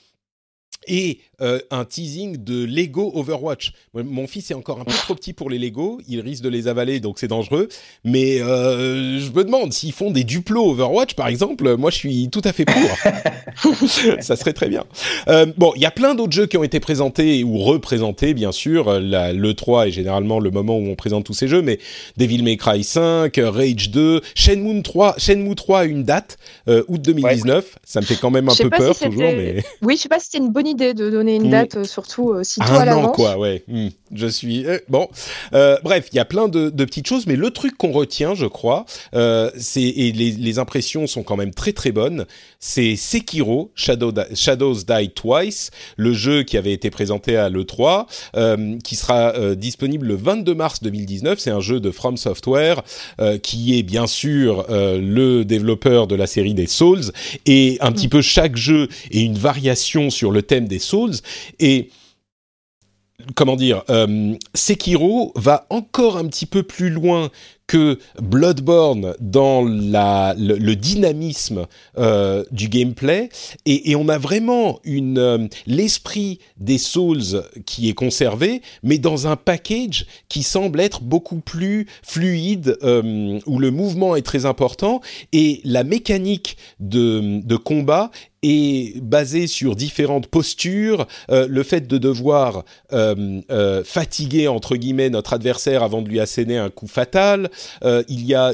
et euh, un teasing de Lego Overwatch. Mon fils est encore un peu trop petit pour les Lego, il risque de les avaler, donc c'est dangereux. Mais euh, je me demande s'ils font des duplos Overwatch, par exemple. Moi, je suis tout à fait pour. Ça serait très bien. Euh, bon, il y a plein d'autres jeux qui ont été présentés ou représentés, bien sûr. La, le 3 est généralement le moment où on présente tous ces jeux, mais Devil May Cry 5, Rage 2, Shenmue 3, Shenmue 3 a une date, août 2019. Ça me fait quand même un peu peur toujours, mais. Oui, je sais pas si c'est une bonne idée de donner une mm. date, euh, surtout euh, si toi à l'avance. quoi, ouais. Mm. Je suis eh, bon. Euh, bref, il y a plein de, petites choses, mais le truc qu'on retient, je crois, c'est et les, impressions sont quand même très très bonnes. C'est Sekiro Shadow Shadows Die Twice, le jeu qui avait été présenté à l'E3, qui sera disponible le 22 mars 2019. C'est un jeu de From Software qui est bien sûr le développeur de la série des Souls et un petit mm. peu chaque jeu est une variation sur le thème des Souls. Et comment dire, euh, Sekiro va encore un petit peu plus loin que Bloodborne dans la, le, dynamisme euh, du gameplay. Et, on a vraiment euh, l'esprit des Souls qui est conservé mais dans un package qui semble être beaucoup plus fluide où le mouvement est très important et la mécanique de, de combat est basée sur différentes postures, euh, le fait de devoir euh, euh, fatiguer entre guillemets notre adversaire avant de lui asséner un coup fatal, il y a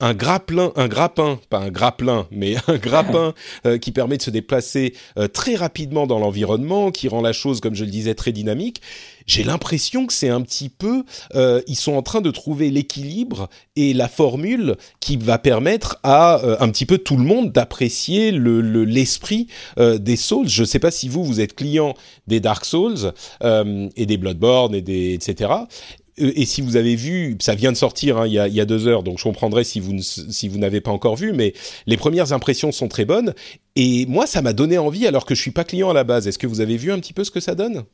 un grappin, un grappin, pas un grappin, mais un grappin qui permet de se déplacer très rapidement dans l'environnement, qui rend la chose, comme je le disais, très dynamique. J'ai l'impression que c'est un petit peu, ils sont en train de trouver l'équilibre et la formule qui va permettre à un petit peu tout le monde d'apprécier le, l'esprit des Souls. Je ne sais pas si vous vous êtes client des Dark Souls et des Bloodborne et des etc. Euh, et si vous avez vu, ça vient de sortir hein, il, y a, il, y a, deux heures, donc je comprendrai si vous, si vous n'avez pas encore vu, mais les premières impressions sont très bonnes. Et moi, ça m'a donné envie alors que je suis pas client à la base. Est-ce que vous avez vu un petit peu ce que ça donne?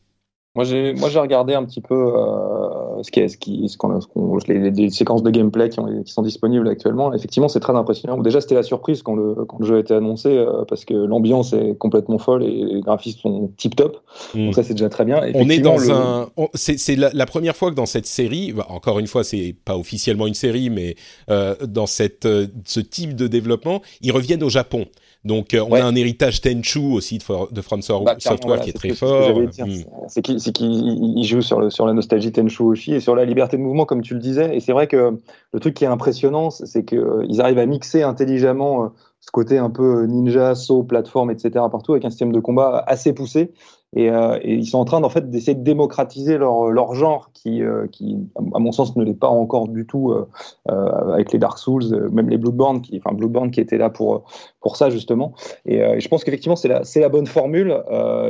Moi, j'ai, moi, j'ai regardé un petit peu euh, ce, qui est, ce, qui, ce qu'on, ce les, les, séquences de gameplay qui, ont, qui, sont disponibles actuellement. Effectivement, c'est très impressionnant. Déjà, c'était la surprise quand le, quand le jeu a été annoncé euh, parce que l'ambiance est complètement folle et les graphismes sont tip top. Mm. Donc ça, c'est déjà très bien. On est dans un, c'est, c'est la, la, première fois que dans cette série, bah, encore une fois, c'est pas officiellement une série, mais euh, dans cette, ce type de développement, ils reviennent au Japon. Donc, euh, on a un héritage Tenchu aussi de, de From bah, Software qui est très fort. Hmm. C'est qu'il joue sur, le, sur la nostalgie Tenchu aussi et sur la liberté de mouvement, comme tu le disais. Et c'est vrai que le truc qui est impressionnant, c'est qu'ils euh, arrivent à mixer intelligemment euh, ce côté un peu ninja, saut, plateforme, etc. partout avec un système de combat assez poussé. Et, euh, et, ils sont en train en fait d'essayer de démocratiser leur, leur genre qui, euh, qui à mon sens ne l'est pas encore du tout euh, euh avec les Dark Souls même les Bloodborne qui enfin Bloodborne qui était là pour pour ça justement et, euh, je pense qu'effectivement c'est la c'est la bonne formule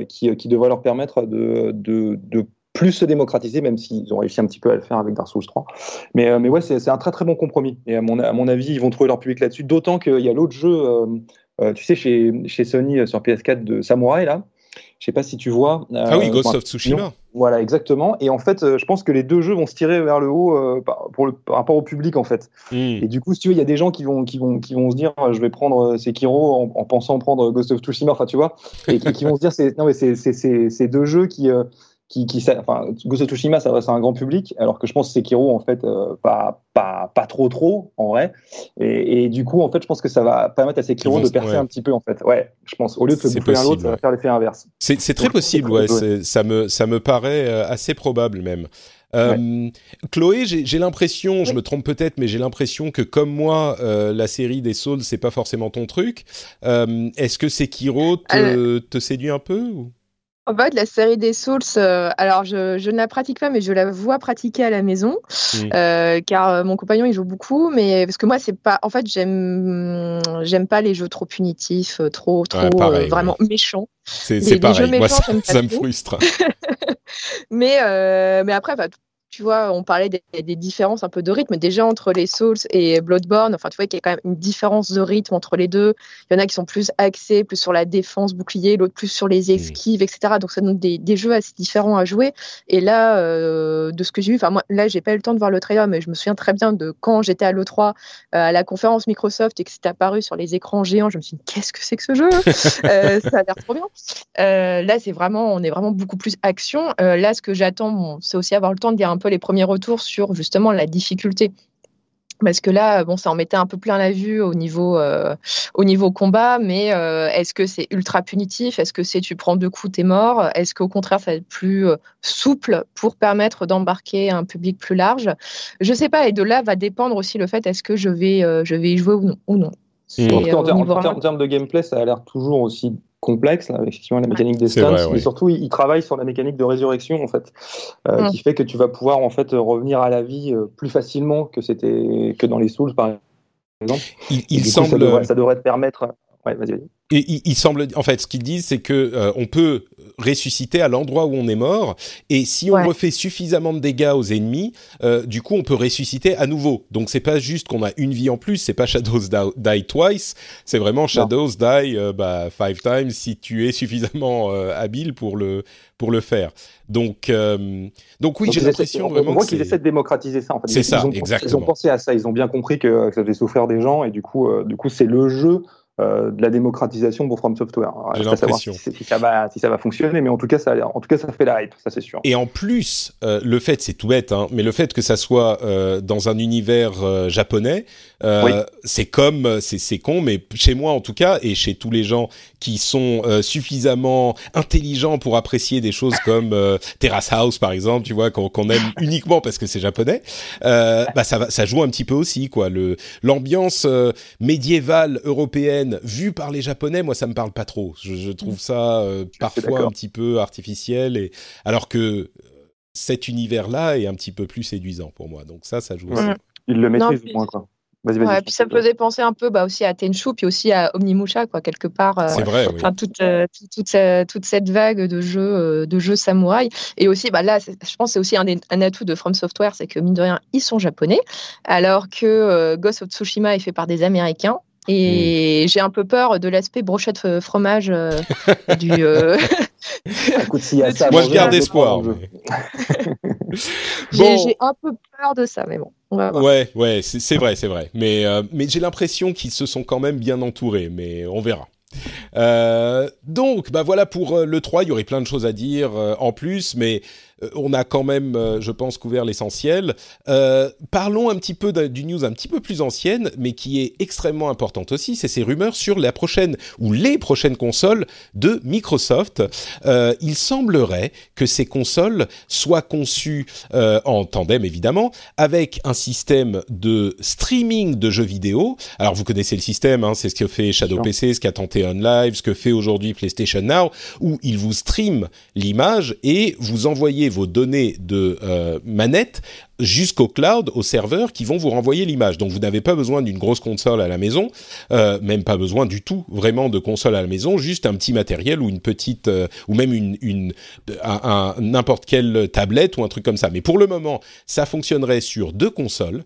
qui, qui devrait leur permettre de, de, de plus se démocratiser, même s'ils ont réussi un petit peu à le faire avec Dark Souls 3. Mais, mais ouais, c'est un très très bon compromis. Et à mon, à mon avis, ils vont trouver leur public là-dessus. D'autant qu'il y a l'autre jeu, tu sais, chez, chez Sony sur PS4 de Samurai, là. Je sais pas si tu vois. ah oui, Ghost of Tsushima. Voilà, exactement. Et en fait, euh, je pense que les deux jeux vont se tirer vers le haut euh, par, pour le, par rapport au public, en fait. Hmm. Et du coup, si tu veux, il y a des gens qui vont, qui vont, qui vont se dire, euh, je vais prendre Sekiro en, en pensant prendre Ghost of Tsushima, enfin, tu vois, et qui, vont se dire, c'est, non, mais c'est, c'est, c'est, deux jeux qui, qui, qui enfin, Ghost of Tsushima s'adresse à un grand public, alors que je pense que Sekiro, en fait, euh, pas, pas, pas trop trop, en vrai. Et, et, du coup, en fait, je pense que ça va permettre à Sekiro de percer un petit peu, en fait. Ouais, je pense. Au lieu de se bouffer un l'autre, ça va faire l'effet inverse. C'est très possible, ouais. Ça me, ça me paraît euh, assez probable, même. Euh, Chloé, j'ai l'impression, je me trompe peut-être, mais j'ai l'impression que comme moi, euh, la série des Souls, c'est pas forcément ton truc. Euh, Est-ce que Sekiro te, te séduit un peu ou? En fait, la série des Souls, euh, alors je, je, ne la pratique pas, mais je la vois pratiquer à la maison, euh, car euh, mon compagnon il joue beaucoup, mais parce que moi c'est pas, en fait j'aime j'aime pas les jeux trop punitifs, trop trop vraiment méchants. C'est pareil, moi ça, ça me frustre. mais mais après, tu vois, on parlait des, différences un peu de rythme déjà entre les Souls et Bloodborne. Enfin, tu vois qu'il y a quand même une différence de rythme entre les deux. Il y en a qui sont plus axés, plus sur la défense bouclier, l'autre plus sur les mmh. esquives, etc. Donc, ça donne des, des, jeux assez différents à jouer. Et là, euh, de ce que j'ai vu, enfin, moi, là, j'ai pas eu le temps de voir le trailer, mais je me souviens très bien de quand j'étais à l'E3, euh, à la conférence Microsoft et que c'était apparu sur les écrans géants. Je me suis dit, qu'est-ce que c'est que ce jeu? Euh, Ça a l'air trop bien. là, c'est vraiment, on est vraiment beaucoup plus action. là, ce que j'attends, bon, c'est aussi avoir le temps de dire un peu les premiers retours sur justement la difficulté parce que là, bon, ça en mettait un peu plein la vue au niveau, euh, au niveau combat, mais euh, est-ce que c'est ultra punitif? Est-ce que c'est tu prends deux coups, t'es mort? Est-ce qu'au contraire, ça va être plus euh, souple pour permettre d'embarquer un public plus large? Je sais pas, et de là va dépendre aussi le fait est-ce que je vais, je vais y jouer ou non. Ou non. en, termes de gameplay, ça a l'air toujours aussi complexe, là, effectivement, la mécanique des stuns, mais surtout, il, travaille sur la mécanique de résurrection, en fait, euh, qui fait que tu vas pouvoir, en fait, revenir à la vie euh, plus facilement que c'était que dans les Souls, par exemple. Il, semble... ça, devrait, ça devrait te permettre... Ouais, vas-y, vas-y. Et il, semble, en fait, ce qu'ils disent, c'est que euh, on peut ressusciter à l'endroit où on est mort, et si on refait suffisamment de dégâts aux ennemis, euh, du coup, on peut ressusciter à nouveau. Donc, c'est pas juste qu'on a une vie en plus, c'est pas Shadows die, twice, c'est vraiment Shadows die euh, bah, five times si tu es suffisamment habile pour le pour le faire. Donc, donc oui, j'ai l'impression vraiment. Moi, qu'ils essaient de démocratiser ça. En fait. C'est ça, ont, exactement. Ils ont pensé à ça, ils ont bien compris que, que ça devait souffrir des gens, et du coup, du coup, c'est le jeu euh, de la démocratisation pour From Software. J'ai l'impression. Si, si, ça va, si ça va fonctionner, mais en tout cas, ça, en tout cas, ça fait la hype, ça c'est sûr. Et en plus, euh, le fait, c'est tout bête, hein, mais le fait que ça soit euh, dans un univers japonais, c'est comme, c'est con, mais chez moi en tout cas, et chez tous les gens qui sont suffisamment intelligents pour apprécier des choses comme Terrace House par exemple, tu vois, qu'on aime uniquement parce que c'est japonais, bah ça ça joue un petit peu aussi, quoi. Le l'ambiance médiévale européenne vue par les Japonais, moi ça me parle pas trop. Je, trouve mm. ça euh, parfois un petit peu artificiel, et alors que euh, cet univers-là est un petit peu plus séduisant pour moi. Donc ça, ça joue. Aussi. Il le maîtrise moins quoi. Vas -y, vas -y, puis ça me faisait penser un peu bah, aussi à Tenchu, puis aussi à Omnimusha, quoi, quelque part. Euh, c'est vrai, oui. toute, toute, toute, cette vague de jeux, de jeux samouraï. Et aussi, bah, là, je pense que c'est aussi un, un, atout de From Software, c'est que, mine de rien, ils sont japonais, alors que Ghost of Tsushima est fait par des Américains. Et hmm. j'ai un peu peur de l'aspect brochette euh, fromage euh, du. Euh... Écoute, y a ça, Moi, je garde espoir. J'ai un peu peur de ça, mais bon. On va voir. Ouais, ouais, c'est vrai, c'est vrai. Mais, euh, mais j'ai l'impression qu'ils se sont quand même bien entourés, mais on verra. Euh, donc, bah voilà pour euh, le 3, il y aurait plein de choses à dire euh, en plus, mais euh, on a quand même, je pense, couvert l'essentiel. parlons un petit peu d'une news un petit peu plus ancienne, mais qui est extrêmement importante aussi, c'est ces rumeurs sur la prochaine ou les prochaines consoles de Microsoft. il semblerait que ces consoles soient conçues en tandem, évidemment, avec un système de streaming de jeux vidéo. Alors, vous connaissez le système, hein, c'est ce que fait Shadow PC, ce qu'a tenté on Live, ce que fait aujourd'hui PlayStation Now, où il vous stream l'image et vous envoyez vos données de manette jusqu'au cloud, aux serveurs qui vont vous renvoyer l'image. Donc vous n'avez pas besoin d'une grosse console à la maison, euh, même pas besoin du tout vraiment de console à la maison, juste un petit matériel ou une petite, euh, ou même une, une n'importe quelle tablette ou un truc comme ça. Mais pour le moment, ça fonctionnerait sur deux consoles,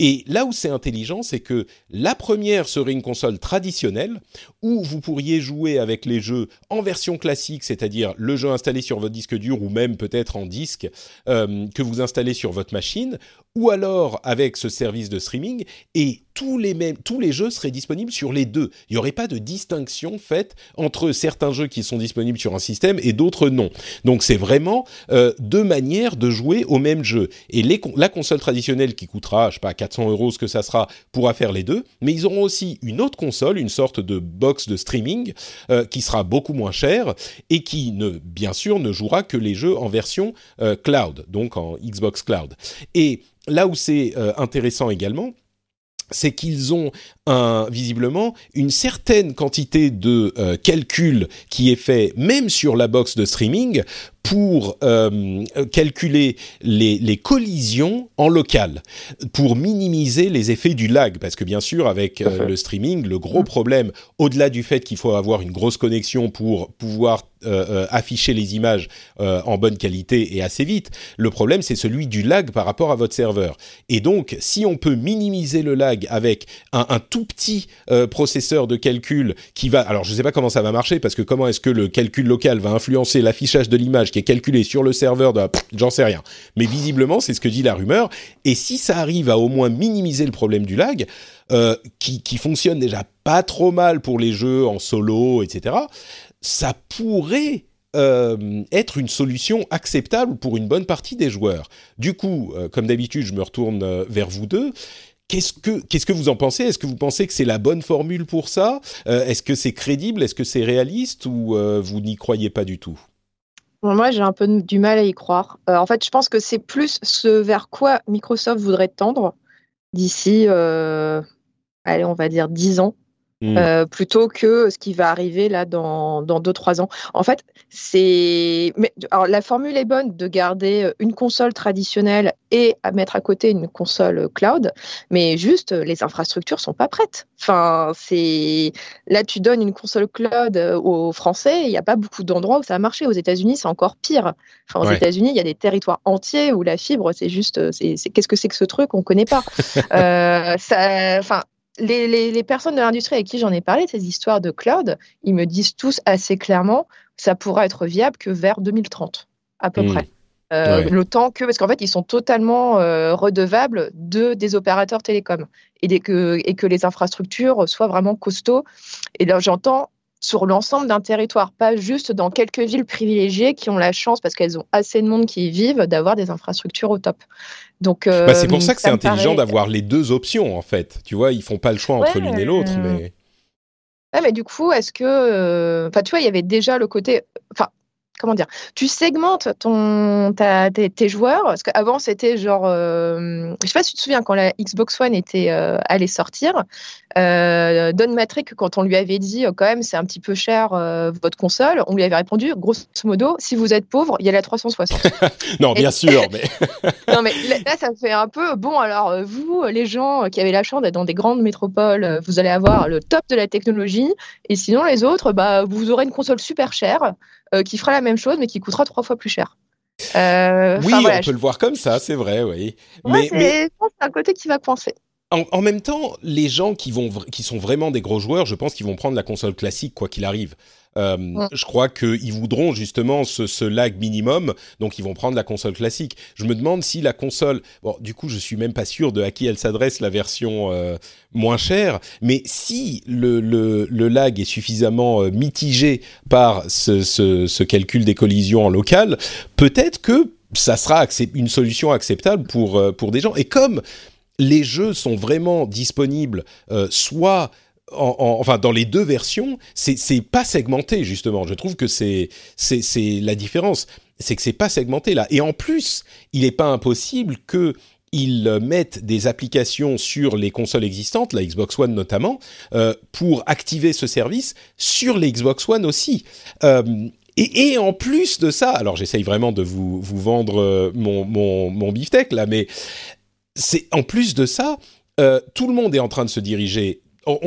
et là où c'est intelligent, c'est que la première serait une console traditionnelle où vous pourriez jouer avec les jeux en version classique, c'est-à-dire le jeu installé sur votre disque dur ou même peut-être en disque euh, que vous installez sur votre machine, ou alors avec ce service de streaming. Et tous les, jeux seraient disponibles sur les deux. Il n'y aurait pas de distinction faite entre certains jeux qui sont disponibles sur un système et d'autres non. Donc c'est vraiment euh, deux manières de jouer au même jeu. Et la console traditionnelle qui coûtera, je sais pas, 400 euros ce que ça sera, pourra faire les deux. Mais ils auront aussi une autre console, une sorte de box de streaming euh, qui sera beaucoup moins chère et qui, ne, bien sûr, ne jouera que les jeux en version euh, cloud, donc en Xbox Cloud. Et là où c'est intéressant également, c'est qu'ils ont visiblement une certaine quantité de euh, calcul qui est fait même sur la box de streaming pour euh, calculer les, les, collisions en local, pour minimiser les effets du lag, parce que bien sûr avec euh, le streaming, le gros problème, au-delà du fait qu'il faut avoir une grosse connexion pour pouvoir euh, afficher les images en bonne qualité et assez vite, le problème c'est celui du lag par rapport à votre serveur. Et donc si on peut minimiser le lag avec un, un tout petit processeur de calcul qui va, alors je ne sais pas comment ça va marcher, parce que comment est-ce que le calcul local va influencer l'affichage de l'image qui est calculé sur le serveur de... J'en sais rien. Mais visiblement, c'est ce que dit la rumeur. Et si ça arrive à au moins minimiser le problème du lag, euh, qui, qui fonctionne déjà pas trop mal pour les jeux en solo, etc., ça pourrait euh, être une solution acceptable pour une bonne partie des joueurs. Du coup, euh, comme d'habitude, je me retourne vers vous deux. Qu'est-ce que, qu'est-ce que vous en pensez? Est-ce que vous pensez que c'est la bonne formule pour ça? Est-ce que c'est crédible? Est-ce que c'est réaliste? Ou vous n'y croyez pas du tout? Moi, j'ai un peu du mal à y croire. Euh, en fait, je pense que c'est plus ce vers quoi Microsoft voudrait tendre d'ici, euh, allez, on va dire 10 ans. Mmh. Euh, plutôt que ce qui va arriver là dans, dans 2-3 ans. En fait, c'est. Alors, la formule est bonne de garder une console traditionnelle et à mettre à côté une console cloud, mais juste les infrastructures sont pas prêtes. Enfin, c'est. Là, tu donnes une console cloud aux Français, il n'y a pas beaucoup d'endroits où ça a marché. Aux États-Unis, c'est encore pire. Enfin, aux États-Unis, il y a des territoires entiers où la fibre, c'est juste. Qu'est-ce que c'est que ce truc On ne connaît pas. euh, ça... Enfin, les, personnes de l'industrie avec qui j'en ai parlé, ces histoires de cloud, ils me disent tous assez clairement, ça pourra être viable que vers 2030, à peu hmm. près. Euh, le temps que, parce qu'en fait, ils sont totalement euh, redevables de, des opérateurs télécoms et, que, et que les infrastructures soient vraiment costauds. Et là, j'entends sur l'ensemble d'un territoire, pas juste dans quelques villes privilégiées qui ont la chance, parce qu'elles ont assez de monde qui y vivent, d'avoir des infrastructures au top. Donc, bah, c'est pour euh, ça que c'est intelligent d'avoir les deux options, en fait. Tu vois, ils font pas le choix entre l'une et l'autre, mais... Ouais, mais du coup, est-ce que... Euh, enfin, tu vois, il y avait déjà le côté... Enfin, comment dire, tu segmentes ton, ta, tes, joueurs, parce qu'avant c'était genre, euh, je sais pas si tu te souviens quand la Xbox One était euh, allait sortir, euh, Don Matrick quand on lui avait dit quand même c'est un petit peu cher votre console, on lui avait répondu grosso modo si vous êtes pauvre il y a la 360. non bien sûr, mais non mais là ça fait un peu bon alors vous les gens qui avez la chance d'être dans des grandes métropoles, vous allez avoir le top de la technologie et sinon les autres bah vous aurez une console super chère euh, qui fera la même chose, mais qui coûtera trois fois plus cher. Euh, oui, on peut le voir comme ça, c'est vrai, oui. mais, mais... c'est un côté qui va coincer. En, même temps, les gens qui, vont, qui sont vraiment des gros joueurs, je pense qu'ils vont prendre la console classique, quoi qu'il arrive. Euh, je crois qu'ils voudront justement ce, lag minimum, donc ils vont prendre la console classique. Je me demande si la console, bon, du coup, je suis même pas sûr de à qui elle s'adresse la version euh, moins chère, mais si le, le, lag est suffisamment euh, mitigé par ce, ce, calcul des collisions en local, peut-être que ça sera une solution acceptable pour, pour des gens. Et comme les jeux sont vraiment disponibles, soit enfin dans les deux versions, c'est pas segmenté justement. Je trouve que c'est c'est la différence, c'est que c'est pas segmenté là. Et en plus, il n'est pas impossible que ils mettent des applications sur les consoles existantes, la Xbox One notamment, euh, pour activer ce service sur les Xbox One aussi. Euh, et, en plus de ça, alors j'essaye vraiment de vous, vous vendre mon, mon, mon beefsteak là, mais c'est en plus de ça, tout le monde est en train de se diriger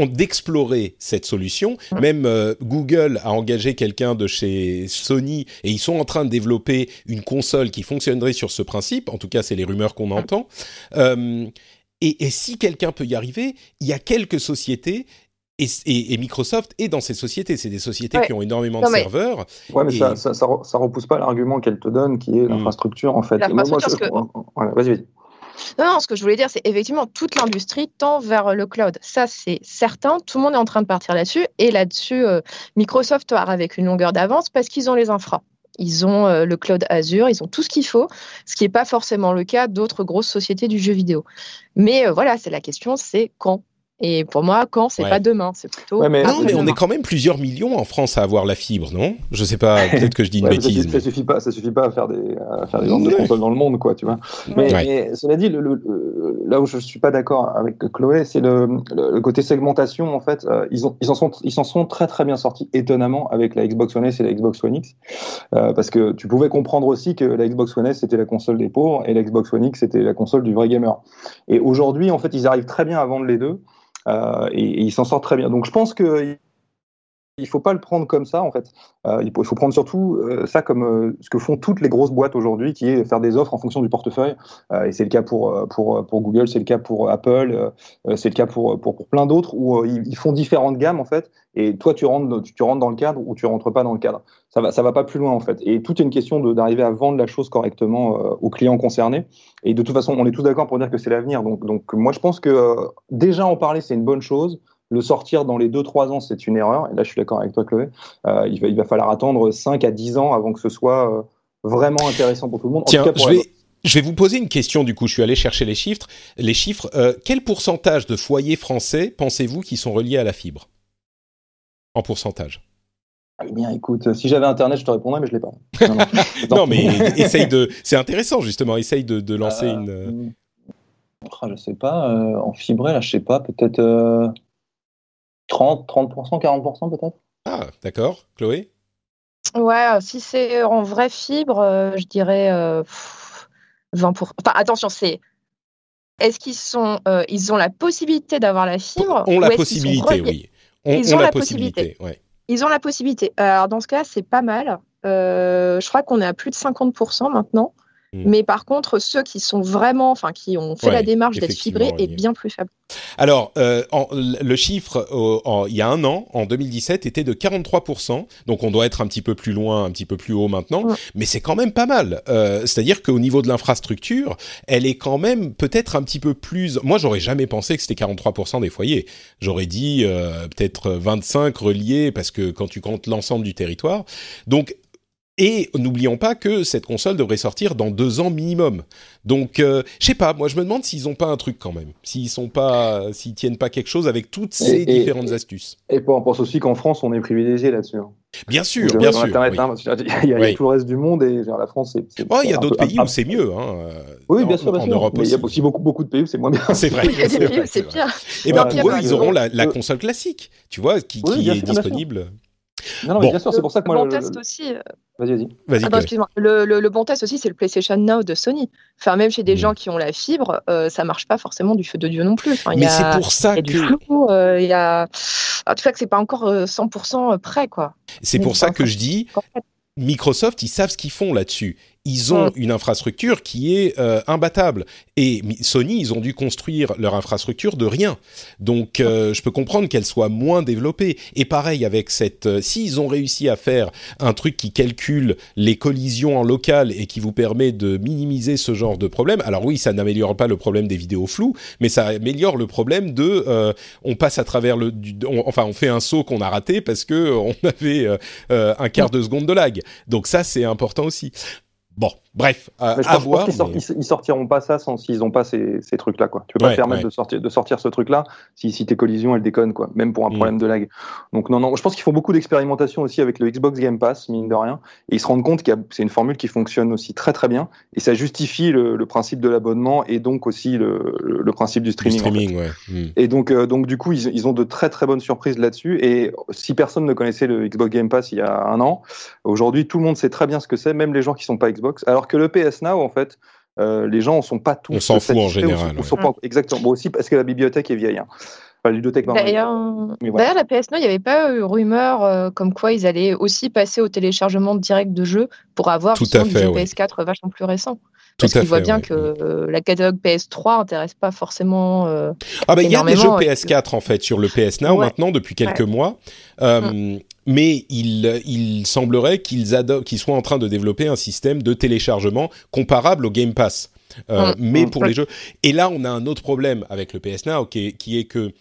d'explorer cette solution. Même euh, Google a engagé quelqu'un de chez Sony et ils sont en train de développer une console qui fonctionnerait sur ce principe. En tout cas, c'est les rumeurs qu'on entend. Euh, et, si quelqu'un peut y arriver, il y a quelques sociétés. Et, Microsoft est dans ces sociétés. C'est des sociétés qui ont énormément de serveurs. Ouais, mais ça, ça, repousse pas l'argument qu'elle te donne, qui est hmm. l'infrastructure, en fait. Vas-y, vas-y. Non, ce que je voulais dire, c'est effectivement toute l'industrie tend vers le cloud. Ça, c'est certain. Tout le monde est en train de partir là-dessus. Et là-dessus, euh, Microsoft part avec une longueur d'avance parce qu'ils ont les infras. Ils ont euh, le cloud Azure, ils ont tout ce qu'il faut, ce qui n'est pas forcément le cas d'autres grosses sociétés du jeu vidéo. Mais euh, voilà, c'est la question, c'est quand et pour moi, quand c'est pas demain, c'est plutôt. mais... Non, mais on est quand même plusieurs millions en France à avoir la fibre, non? Je sais pas, peut-être que je dis une bêtise. Ça, suffit pas, ça suffit pas à faire des, à faire des ventes de consoles dans le monde, quoi, tu vois. Mais, cela dit, le, là où je suis pas d'accord avec Chloé, c'est le, côté segmentation. En fait, euh, ils ont, ils en sont, ils s'en sont très très bien sortis étonnamment avec la Xbox One S et la Xbox One X, euh, parce que tu pouvais comprendre aussi que la Xbox One S c'était la console des pauvres et la Xbox One X c'était la console du vrai gamer. Et aujourd'hui, en fait, ils arrivent très bien à vendre les deux. Euh, et, et, il s'en sort très bien. Donc je pense que il faut pas le prendre comme ça en fait. Euh, il, faut, prendre surtout euh, ça comme euh, ce que font toutes les grosses boîtes aujourd'hui, qui est faire des offres en fonction du portefeuille. et c'est le cas pour pour pour Google, c'est le cas pour Apple, c'est le cas pour pour, pour plein d'autres où ils, font différentes gammes en fait. Et toi tu rentres tu, rentres dans le cadre ou tu rentres pas dans le cadre. Ça va ça va pas plus loin en fait. Et tout est une question d'arriver à vendre la chose correctement aux clients concernés. Et de toute façon, on est tous d'accord pour dire que c'est l'avenir. Donc donc moi je pense que déjà en parler c'est une bonne chose. Le sortir dans les 2-3 ans, c'est une erreur. Et là, je suis d'accord avec toi, Chloé. Euh, il, va, il, va, falloir attendre 5 à 10 ans avant que ce soit euh, vraiment intéressant pour tout le monde. Tiens, je, vais, je vais vous poser une question du coup. Je suis allé chercher les chiffres. Les chiffres. Euh, quel pourcentage de foyers français pensez-vous qui sont reliés à la fibre? En pourcentage eh bien, écoute, si j'avais Internet, je te répondrais, mais je l'ai pas. Non, mais essaye de. C'est intéressant justement. Essaye de, de lancer une. Ah, je sais pas. en fibré, là, je sais pas. Peut-être. 30, 30%, 40% peut-être? Ah, d'accord. Chloé? Ouais, euh, si c'est en vraie fibre, euh, je dirais 20%. Euh, enfin, attention, c'est. Est-ce qu'ils sont, ils ont la possibilité d'avoir la fibre On la possibilité, oui. ils ont la, possibilité. Ils ont la possibilité. Alors dans ce cas, c'est pas mal. je crois qu'on est à plus de 50% maintenant. Mm. Mais par contre, ceux qui sont vraiment, enfin, qui ont fait la démarche d'être fibrés est bien plus faible. Alors, euh, le chiffre il y a un an, en 2017, était de 43%. Donc, on doit être un petit peu plus loin, un petit peu plus haut maintenant. Mais c'est quand même pas mal. Euh, c'est-à-dire qu'au niveau de l'infrastructure, elle est quand même peut-être un petit peu plus. Moi, j'aurais jamais pensé que c'était 43% des foyers. J'aurais dit euh, peut-être 25 reliés parce que quand tu comptes l'ensemble du territoire. Donc, et n'oublions pas que cette console devrait sortir dans deux ans minimum. Donc, euh, je sais pas, moi je me demande s'ils ont pas un truc quand même, s'ils sont pas, s'ils tiennent pas quelque chose avec toutes ces différentes astuces. Et on pense aussi qu'en France on est privilégié là-dessus. Hein. Bien sûr, bien sûr. Internet, hein, il, y a, tout le reste du monde et genre, la France, c'est. Oh, il y a d'autres pays où c'est mieux. Hein, oui, bien sûr, bien sûr. Europe aussi. il y a aussi beaucoup, beaucoup de pays où c'est moins bien. C'est vrai. Il y a des pays où c'est pire. Et bien pour eux, ils auront la, console classique, tu vois, qui est disponible. Non, non, bien sûr, c'est pour ça que moi. Le bon test aussi. Euh, vas-y, vas-y. excuse-moi. Le, le, bon test aussi, c'est le PlayStation Now de Sony. Enfin, même chez des mm. gens qui ont la fibre, euh, ça marche pas forcément du feu de Dieu non plus. Enfin, Mais c'est pour ça y a que. Du flou, euh, il y a. En tout cas, que c'est pas encore 100% euh, prêt, quoi. C'est pour ça que je dis. Microsoft, ils savent ce qu'ils font là-dessus ils ont une infrastructure qui est euh, imbattable. Et Sony, ils ont dû construire leur infrastructure de rien. Donc, euh, je peux comprendre qu'elle soit moins développée. Et pareil avec cette, euh, s'ils ont réussi à faire un truc qui calcule les collisions en local et qui vous permet de minimiser ce genre de problème. Alors oui, ça n'améliore pas le problème des vidéos floues, mais ça améliore le problème de, on passe à travers le, enfin, on fait un saut qu'on a raté parce que on avait un quart de seconde de lag. Donc ça, c'est important aussi. Bon, bref, euh, Mais je à pense, je pense voir. mais- ils- sortiront pas ça sans s'ils ont pas ces, ces trucs-là, quoi. Tu peux pas Ouais, te permettre ouais. de sortir, de sortir ce truc-là si, si tes collisions elles déconnent, quoi. Même pour un Mm. problème de lag. Donc non, non. Je pense qu'ils font beaucoup d'expérimentation aussi avec le Xbox Game Pass, mine de rien, et ils se rendent compte que c'est une formule qui fonctionne aussi très très bien, et ça justifie le, le principe de l'abonnement et donc aussi le, le, le principe du streaming. en fait. streaming, ouais. Hmm. Et donc, euh, donc du coup, ils, ils ont de très très bonnes surprises là-dessus. Et si personne ne connaissait le Xbox Game Pass il y a un an, aujourd'hui tout le monde sait très bien ce que c'est, même les gens qui sont pas Xbox. Alors que le PS Now, en fait, euh, les gens en sont pas tous. On s'en fout en général, sont- ou sont pas- exactement. Bon aussi parce que la bibliothèque est vieille. Hein. Enfin, la bibliothèque. pardon. D'ailleurs, voilà. d'ailleurs, la PS9, il n'y avait pas eu rumeur euh, comme quoi ils allaient aussi passer au téléchargement direct de jeux pour avoir Tout à fait, jeu oui. PS4 vachement plus récent. Tout Parce voient fait, bien ouais. que euh, la catalogue PS3 intéresse pas forcément. euh, Ah bah il y a des jeux énormément, et PS4 en fait sur le PS Now Ouais. maintenant depuis quelques mois, Euh, mais il, il semblerait qu'ils soient en train de développer un système de téléchargement comparable au Game Pass, Euh, Mm. mais Mm. pour les jeux. Et là on a un autre problème avec le PS Now qui est, qui est que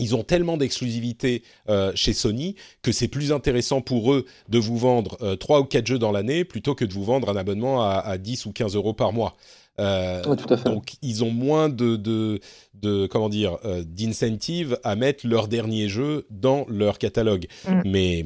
ils ont tellement d'exclusivité euh, chez Sony que c'est plus intéressant pour eux de vous vendre euh, 3 ou 4 jeux dans l'année plutôt que de vous vendre un abonnement à, à 10 ou 15 euros par mois. Euh, Ouais, tout à fait. donc ils ont moins de, de, de comment dire euh, d'incentive à mettre leurs derniers jeux dans leur catalogue. Mm. Mais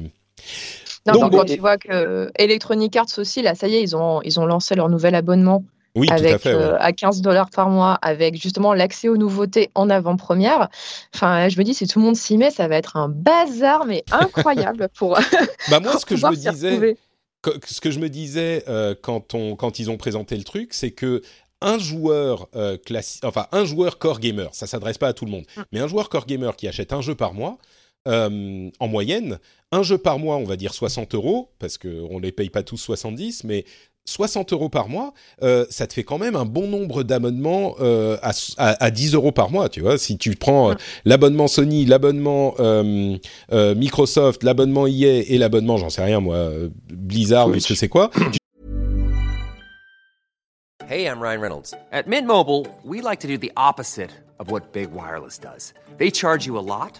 Non, Donc, donc, bon, quand et- tu vois que Electronic Arts aussi, là, ça y est, ils ont, ils ont lancé leur nouvel abonnement oui, tout à avec, fait. ouais. euh, à 15 dollars par mois, avec justement l'accès aux nouveautés en avant-première. Enfin, je me dis, si tout le monde s'y met, ça va être un bazar, mais incroyable pour Bah moi, ce que je me disais, ce que je me disais euh, quand on quand ils ont présenté le truc, c'est que un joueur euh, enfin un joueur core gamer, ça s'adresse pas à tout le monde, Mm. mais un joueur core gamer qui achète un jeu par mois, euh, en moyenne, un jeu par mois, on va dire 60 euros, parce qu'on les paye pas tous 70, mais 60 euros par mois, euh, ça te fait quand même un bon nombre d'abonnements euh, à, à, à 10 euros par mois, tu vois. Si tu prends euh, l'abonnement Sony, l'abonnement euh, euh, Microsoft, l'abonnement EA et l'abonnement, j'en sais rien moi, euh, Blizzard, c'est quoi Hey, I'm Ryan Reynolds. At Mint Mobile, we like to do the opposite of what Big Wireless does. They charge you a lot,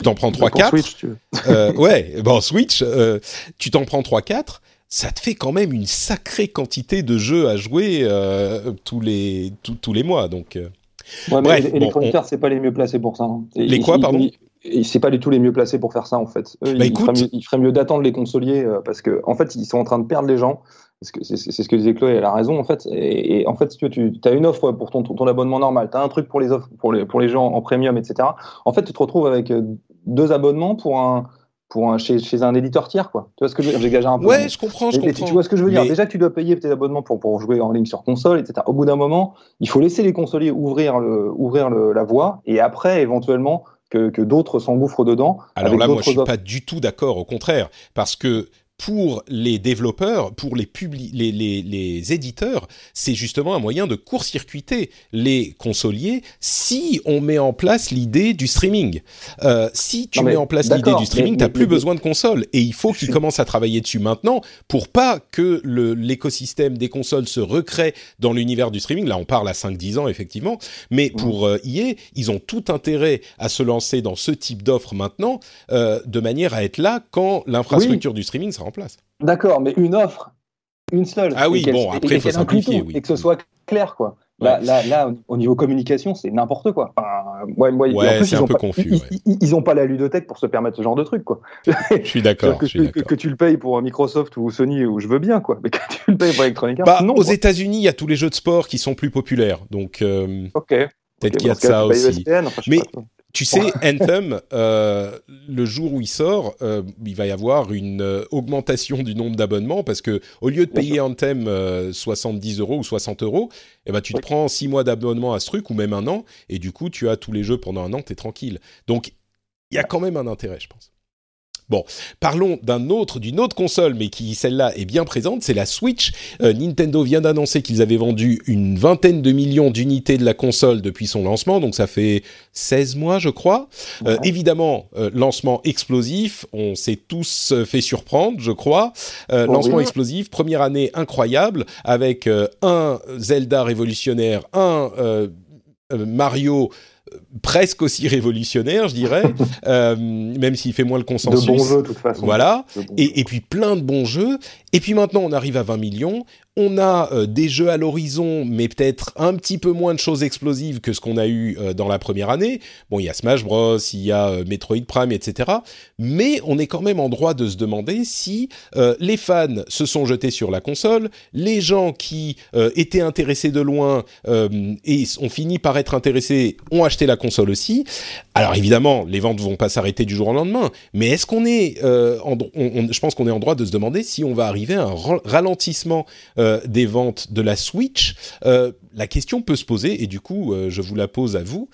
Tu t'en prends Pour 3-4 Switch, tu veux. euh, Ouais, bon, Switch, euh, tu t'en prends 3-4, ça te fait quand même une sacrée quantité de jeux à jouer euh, tous, les, tous, tous les mois. Donc, euh, Ouais, Bref, les- bon, Electronic on- c'est pas les mieux placés pour ça. hein. Et- Les ils- quoi, ils- pardon? C'est pas du tout les mieux placés pour faire ça en fait. Eux, Bah, ils, écoute- feraient mieux, ils feraient mieux d'attendre les consoliers euh, parce que en fait ils sont en train de perdre les gens. C'est ce que disait Chloé, elle a raison en fait. Et, et en fait, si tu, tu as une offre pour ton, ton abonnement normal, tu as un truc pour les offres pour les, pour les gens en premium, etc. En fait, tu te retrouves avec euh, deux abonnements pour un, pour un, chez, chez un éditeur tiers. Quoi. Tu vois ce que je veux dire? J'exagère un peu. ouais, je comprends, je mais- mais comprends. tu vois ce que je veux dire? Mais- Déjà tu dois payer tes abonnements pour, pour jouer en ligne sur console, etc. Au bout d'un moment, il faut laisser les consoliers ouvrir, le, ouvrir le, la voie et après, éventuellement, que, que d'autres s'engouffrent dedans. Alors là, moi, je suis offres. pas du tout d'accord. Au contraire, parce que pour les développeurs, pour les, publi- les, les, les éditeurs, c'est justement un moyen de court-circuiter les consoliers si on met en place l'idée du streaming. Euh, si tu Non, mets en place l'idée du streaming, tu n'as plus mais- besoin de console. Et il faut qu'ils commencent à travailler dessus maintenant pour pas que l'écosystème des consoles se recrée dans l'univers du streaming. Là, on parle à 5-10 ans, effectivement. Mais pour euh, EA, ils ont tout intérêt à se lancer dans ce type d'offre maintenant, euh, de manière à être là quand l'infrastructure du streaming sera en place. D'accord, mais une offre, une seule. Ah oui, bon, après, et faut simplifier, tout, oui. Et que ce soit clair, quoi. Là, là, là, au niveau communication, c'est n'importe quoi. Enfin, ouais, ouais, en plus, ils un ont peu pas- confus, Ils, ils- ils ont pas la ludothèque pour se permettre ce genre de truc, quoi. Je suis d'accord. que, tu- que- d'accord. que tu le payes pour Microsoft ou Sony, ou je veux bien, quoi. Mais que tu le payes pour Electronic Arts, Bah, non. aux. États-Unis, il y a tous les jeux de sport qui sont plus populaires. Donc, euh, Ok. Peut-être qu'il y a de ça aussi. Mais tu sais, Anthem, euh, le jour où il sort, euh, il va y avoir une euh, augmentation du nombre d'abonnements parce que au lieu de payer Anthem 70 euros ou 60 euros, eh ben, tu te prends 6 mois d'abonnement à ce truc ou même un an et du coup, tu as tous les jeux pendant un an, tu es tranquille. Donc, il y a quand même un intérêt, je pense. Bon, parlons d'un autre, d'une autre console, mais qui celle-là est bien présente, c'est la Switch. Euh, Nintendo vient d'annoncer qu'ils avaient vendu une vingtaine de millions d'unités de la console depuis son lancement, donc ça fait 16 mois, je crois. Euh, évidemment, euh, lancement explosif, on s'est tous fait surprendre, je crois. Oh lancement explosif, première année incroyable, avec un Zelda révolutionnaire, un Mario presque aussi révolutionnaire, je dirais, euh, même s'il fait moins le consensus. De bons jeux, de toute façon. Voilà. Et, et, puis plein de bons jeux. Et puis maintenant, on arrive à 20 millions. On a euh, des jeux à l'horizon, mais peut-être un petit peu moins de choses explosives que ce qu'on a eu euh, dans la première année. Bon, il y a Smash Bros, il y a euh, Metroid Prime, etc. Mais on est quand même en droit de se demander si les fans se sont jetés sur la console, les gens qui étaient intéressés de loin et ont fini par être intéressés ont acheté la console aussi. Alors évidemment, les ventes vont pas s'arrêter du jour au lendemain, mais est-ce qu'on est, en, je pense qu'on est en droit de se demander si on va arriver à un ralentissement euh, des ventes de la Switch, euh, la question peut se poser, et du coup, euh, je vous la pose à vous.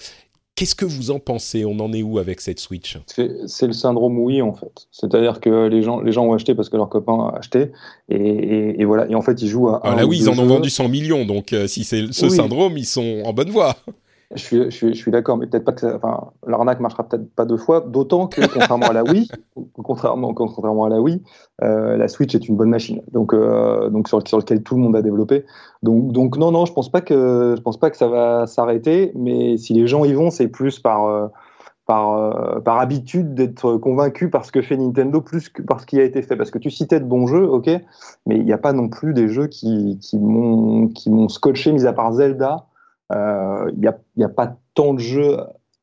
Qu'est-ce que vous en pensez? On en est où avec cette Switch? C'est le syndrome oui en fait. C'est-à-dire que les gens, les gens ont acheté parce que leurs copains ont acheté et, voilà. Et en fait, ils jouent à. Ah là oui, ils en ont vendu 100 millions, donc si c'est ce syndrome, ils sont en bonne voie. Je suis, je suis, je suis d'accord, mais peut-être pas que ça, enfin, l'arnaque marchera peut-être pas deux fois, d'autant que contrairement à la Wii, contrairement, contrairement à la Wii, euh, la Switch est une bonne machine, donc, euh, donc sur, sur lequel tout le monde a développé. Donc, donc non, non, je pense pas que, je pense pas que ça va s'arrêter, mais si les gens y vont, c'est plus par, euh, par, euh, par habitude d'être convaincu par ce que fait Nintendo plus que par ce qui a été fait. Parce que tu citais de bons jeux, ok, mais il n'y a pas non plus des jeux qui, qui m'ont scotché, mis à part Zelda il euh, n'y a, y a pas tant de jeux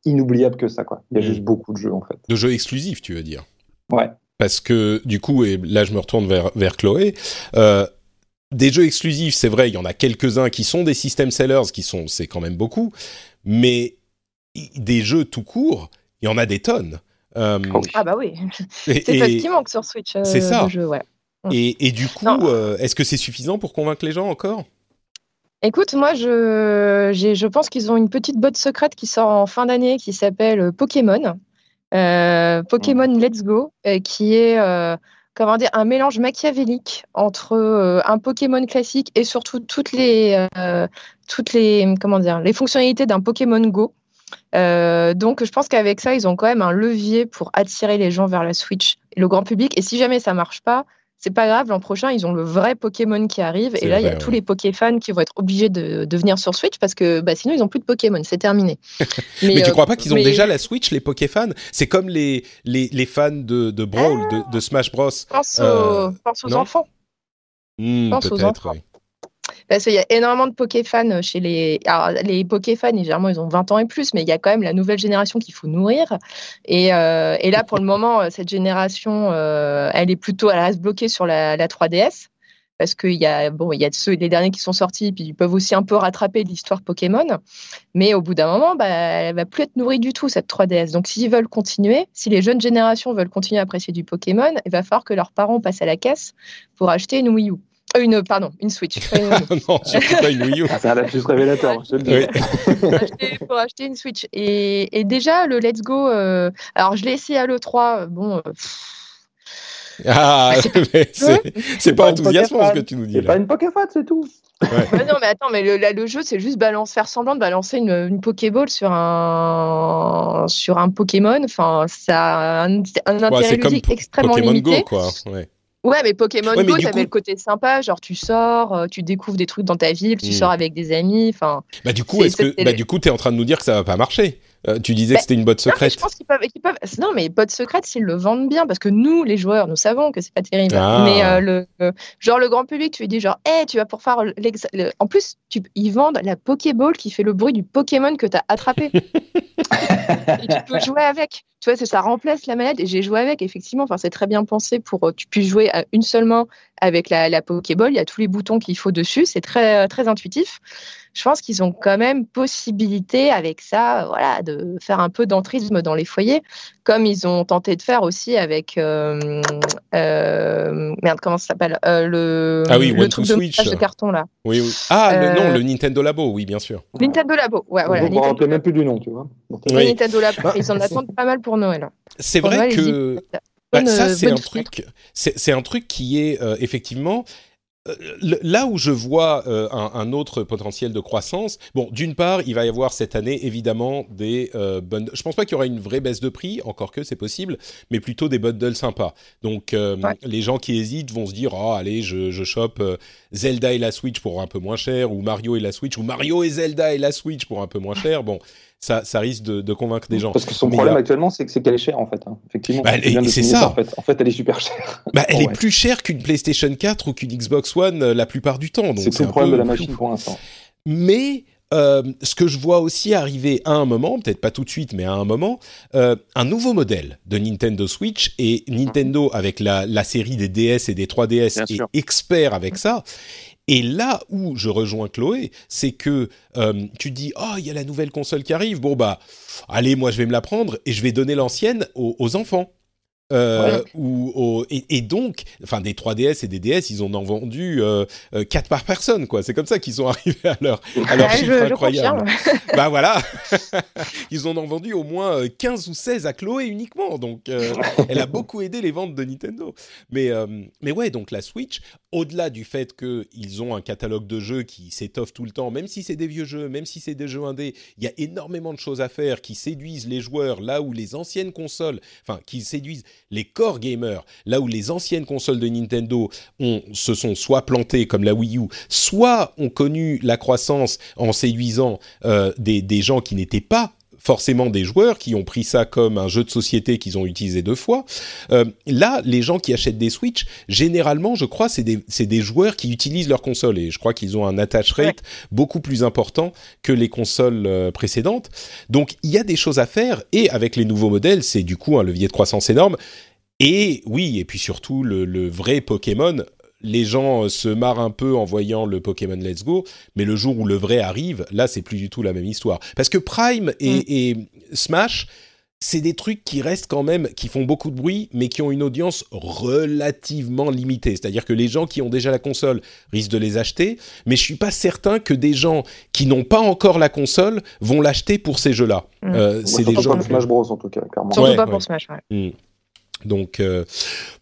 inoubliables que ça. Il y a hmm. juste beaucoup de jeux, en fait. De jeux exclusifs, tu veux dire Ouais. Parce que, du coup, et là, je me retourne vers, vers Chloé, euh, des jeux exclusifs, c'est vrai, il y en a quelques-uns qui sont des system sellers, qui sont, c'est quand même beaucoup, mais des jeux tout court, il y en a des tonnes. Euh, ah bah oui, c'est effectivement que sur Switch. c'est ça. ouais. Et, et, du coup, est-ce que c'est suffisant pour convaincre les gens encore? Écoute, moi, je, je pense qu'ils ont une petite botte secrète qui sort en fin d'année qui s'appelle euh, Pokémon. Euh, Pokémon mmh. Let's Go, euh, qui est comment dire, un mélange machiavélique entre un Pokémon classique et surtout toutes les, toutes les, comment dire, les fonctionnalités d'un Pokémon Go. donc, je pense qu'avec ça, ils ont quand même un levier pour attirer les gens vers la Switch, le grand public. Et si jamais ça marche pas, c'est pas grave, l'an prochain, ils ont le vrai Pokémon qui arrive. Et là, il y a tous les Pokéfans qui vont être obligés de, venir sur Switch parce que bah, sinon, ils n'ont plus de Pokémon. C'est terminé. mais, tu tu euh, crois pas qu'ils ont déjà la Switch, les Pokéfans? C'est comme les, les, fans de, de Brawl, de, Smash Bros. Pense, euh, aux, enfants. Hmm, pense aux enfants. Parce qu'il y a énormément de Pokéfans chez les. Alors, les Pokéfans, généralement, ils ont 20 ans et plus, mais il y a quand même la nouvelle génération qu'il faut nourrir. Et, euh, là, pour le moment, cette génération, euh, elle est plutôt. Elle reste bloquée sur la, 3DS. Parce qu'il y a, bon, il y a ceux, les derniers qui sont sortis, puis ils peuvent aussi un peu rattraper l'histoire Pokémon. Mais au bout d'un moment, bah, elle va plus être nourrie du tout, cette 3DS. Donc, s'ils veulent continuer, si les jeunes générations veulent continuer à apprécier du Pokémon, il va falloir que leurs parents passent à la caisse pour acheter une Wii U. Une, pardon, une Switch. non, surtout pas une Wii U. Ah, c'est un juste révélateur, je le pour, acheter, une Switch. Et, et, déjà, le Let's Go, euh, alors je l'ai essayé à l'E3, bon. Euh, ah, c'est pas, enthousiasmant ce que tu nous dis. C'est pas une Pokéfat, c'est tout. Ouais. non, mais attends, mais le, le jeu, c'est juste balance, faire semblant de balancer une, une Pokéball sur un, sur un Pokémon. Enfin, ça a un, un intérêt ludique extrêmement Pokémon limité. Go, quoi. Ouais. Ouais, mais Pokémon Go, ça avait le côté sympa, genre tu sors, euh, tu découvres des trucs dans ta ville, tu hmm. sors avec des amis, enfin. Bah du coup, est-ce que, bah du coup, t'es en train de nous dire que ça va pas marcher? Euh, Tu disais que bah, c'était une botte secrète. Non, je pense qu'ils peuvent, peuvent, Non, mais botte secrète, s'ils le vendent bien, parce que nous, les joueurs, nous savons que c'est pas terrible. Ah. Mais euh, le, genre le grand public, tu lui dis genre, hé, tu vas pour faire En plus, tu... ils vendent la Pokéball qui fait le bruit du Pokémon que t'as attrapé. et tu peux jouer avec tu vois, ça remplace la manette et j'ai joué avec, effectivement. Enfin, c'est très bien pensé pour que tu puisses jouer à une seule main avec la, la Pokéball. Il y a tous les boutons qu'il faut dessus. C'est très, très intuitif. Je pense qu'ils ont quand même possibilité avec ça, voilà, de faire un peu d'entrisme dans les foyers, comme ils ont tenté de faire aussi avec euh, euh, merde, comment ça s'appelle euh, le ah oui, le One truc to de Switch. de carton là. Oui, oui. Ah le- non, le Nintendo Labo, oui, bien sûr. Nintendo Labo, ouais, voilà. on ne me Nintendo rappelle même plus du nom, tu vois. Oui. Nintendo Labo. Bah, Ils en attendent pas mal pour Noël. C'est vrai Noël, que Bah, ça, c'est un truc. C'est c'est un truc qui est euh, effectivement. Euh, Là où je vois euh, un, un autre potentiel de croissance, bon, d'une part, il va y avoir cette année évidemment des euh, bundles. Je pense pas qu'il y aura une vraie baisse de prix, encore que c'est possible, mais plutôt des bundles sympas. Donc, euh, Ouais. les gens qui hésitent vont se dire, oh, allez, je, je chope euh, Zelda et la Switch pour un peu moins cher, ou Mario et la Switch, ou Mario et Zelda et la Switch pour un peu moins cher. Bon, ça, ça risque de, de convaincre des gens. Parce que son Mais problème a- actuellement, c'est que c'est qu'elle est chère en fait. hein. Effectivement, Bah, c'est ça. En fait. en fait, elle est super chère. Bah, elle Oh, est ouais. plus chère qu'une PlayStation 4 ou qu'une Xbox One euh, la plupart du temps. C'est le problème peu de la machine pour l'instant. Mais euh, ce que je vois aussi arriver à un moment, peut-être pas tout de suite, mais à un moment, euh, un nouveau modèle de Nintendo Switch et Nintendo avec la, la série des DS et des 3DS Bien est sûr. expert avec ça. Et là où je rejoins Chloé, c'est que euh, tu dis oh il y a la nouvelle console qui arrive, bon bah allez moi je vais me la prendre et je vais donner l'ancienne aux, aux enfants. Euh, ou et, et donc, enfin des 3DS et des DS, ils en ont vendu euh, 4 par personne, quoi. C'est comme ça qu'ils sont arrivés à leur, à leur Ouais, chiffre je, je incroyable. confirme. bah voilà, ils en ont vendu au moins euh, 15 ou 16 à Chloé uniquement, donc euh, elle a beaucoup aidé les ventes de Nintendo. Mais, euh, mais ouais, donc la Switch, au-delà du fait qu'ils ont un catalogue de jeux qui s'étoffe tout le temps, même si c'est des vieux jeux, même si c'est des jeux indés, il y a énormément de choses à faire qui séduisent les joueurs, là où les anciennes consoles, enfin qui séduisent les core gamers, là où les anciennes consoles de Nintendo ont, se sont soit plantées comme la Wii U, soit ont connu la croissance en séduisant euh, des, des gens qui n'étaient pas forcément des joueurs qui ont pris ça comme un jeu de société qu'ils ont utilisé deux fois. Euh, là, les gens qui achètent des Switch, généralement, je crois, c'est des, joueurs qui utilisent leur console et je crois qu'ils ont un attach rate beaucoup plus important que les consoles euh, précédentes. Donc, il y a des choses à faire et avec les nouveaux modèles, c'est du coup un levier de croissance énorme. Et oui, et puis surtout le, le vrai Pokémon. Les gens euh, se marrent un peu en voyant le Pokémon Let's Go, mais le jour où le vrai arrive, là, c'est plus du tout la même histoire. Parce que Prime et, et Smash, c'est des trucs qui restent quand même, qui font beaucoup de bruit, mais qui ont une audience relativement limitée. C'est-à-dire que les gens qui ont déjà la console risquent de les acheter, mais je suis pas certain que des gens qui n'ont pas encore la console vont l'acheter pour ces jeux-là. Mm. Euh, Moi, c'est surtout des gens. pour Smash Bros en tout cas, clairement. Surtout Ouais, pas ouais. pour Smash. ouais. Donc euh,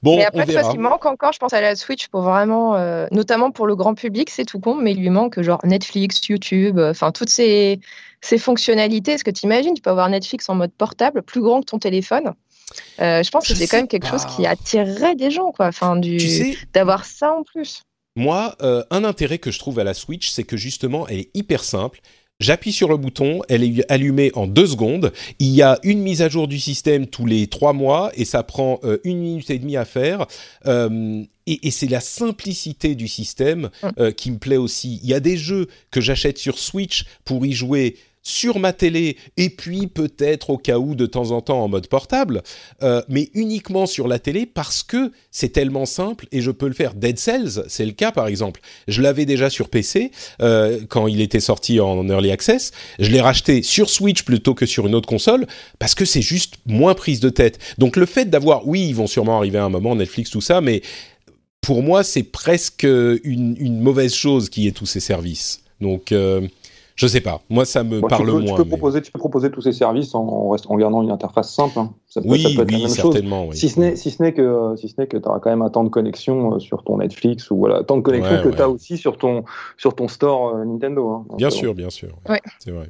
bon, mais après, on vois, verra. ce qui manque encore, je pense, à la Switch pour vraiment, euh, notamment pour le grand public, c'est tout con, mais il lui manque genre Netflix, YouTube, euh, enfin toutes ces, ces fonctionnalités. Est-ce que tu imagines, tu peux avoir Netflix en mode portable, plus grand que ton téléphone? Euh, Je pense que c'est quand même quelque chose qui attirerait des gens, quoi. Enfin, du Tu sais, d'avoir ça en plus. Moi, un intérêt que je trouve à la Switch, c'est que justement, elle est hyper simple. J'appuie sur le bouton, elle est allumée en deux secondes. Il y a une mise à jour du système tous les trois mois et ça prend euh, une minute et demie à faire. Euh, et, et c'est la simplicité du système euh, qui me plaît aussi. Il y a des jeux que j'achète sur Switch pour y jouer sur ma télé et puis peut-être au cas où de temps en temps en mode portable, euh, mais uniquement sur la télé parce que c'est tellement simple et je peux le faire. Dead Cells, c'est le cas par exemple. Je l'avais déjà sur PC euh, quand il était sorti en early access. Je l'ai racheté sur Switch plutôt que sur une autre console parce que c'est juste moins prise de tête. Donc le fait d'avoir, oui, ils vont sûrement arriver à un moment Netflix tout ça, mais pour moi c'est presque une, mauvaise chose qui ait tous ces services. Donc euh, je sais pas. Moi ça me Bon, parle tu, peux, moins. tu, peux mais- proposer, tu peux proposer tous ces services en, en, rest- en gardant une interface simple. hein. Ça peut, ça Oui, peut être la oui, même chose. certainement. Oui. Si ce n'est si ce n'est que si ce n'est que tu auras quand même un temps de connexion euh, sur ton Netflix ou voilà temps de connexion Ouais, que ouais. tu as aussi sur ton sur ton store euh, Nintendo. hein. Donc, Bien euh, sûr, bien sûr. Ouais. C'est vrai.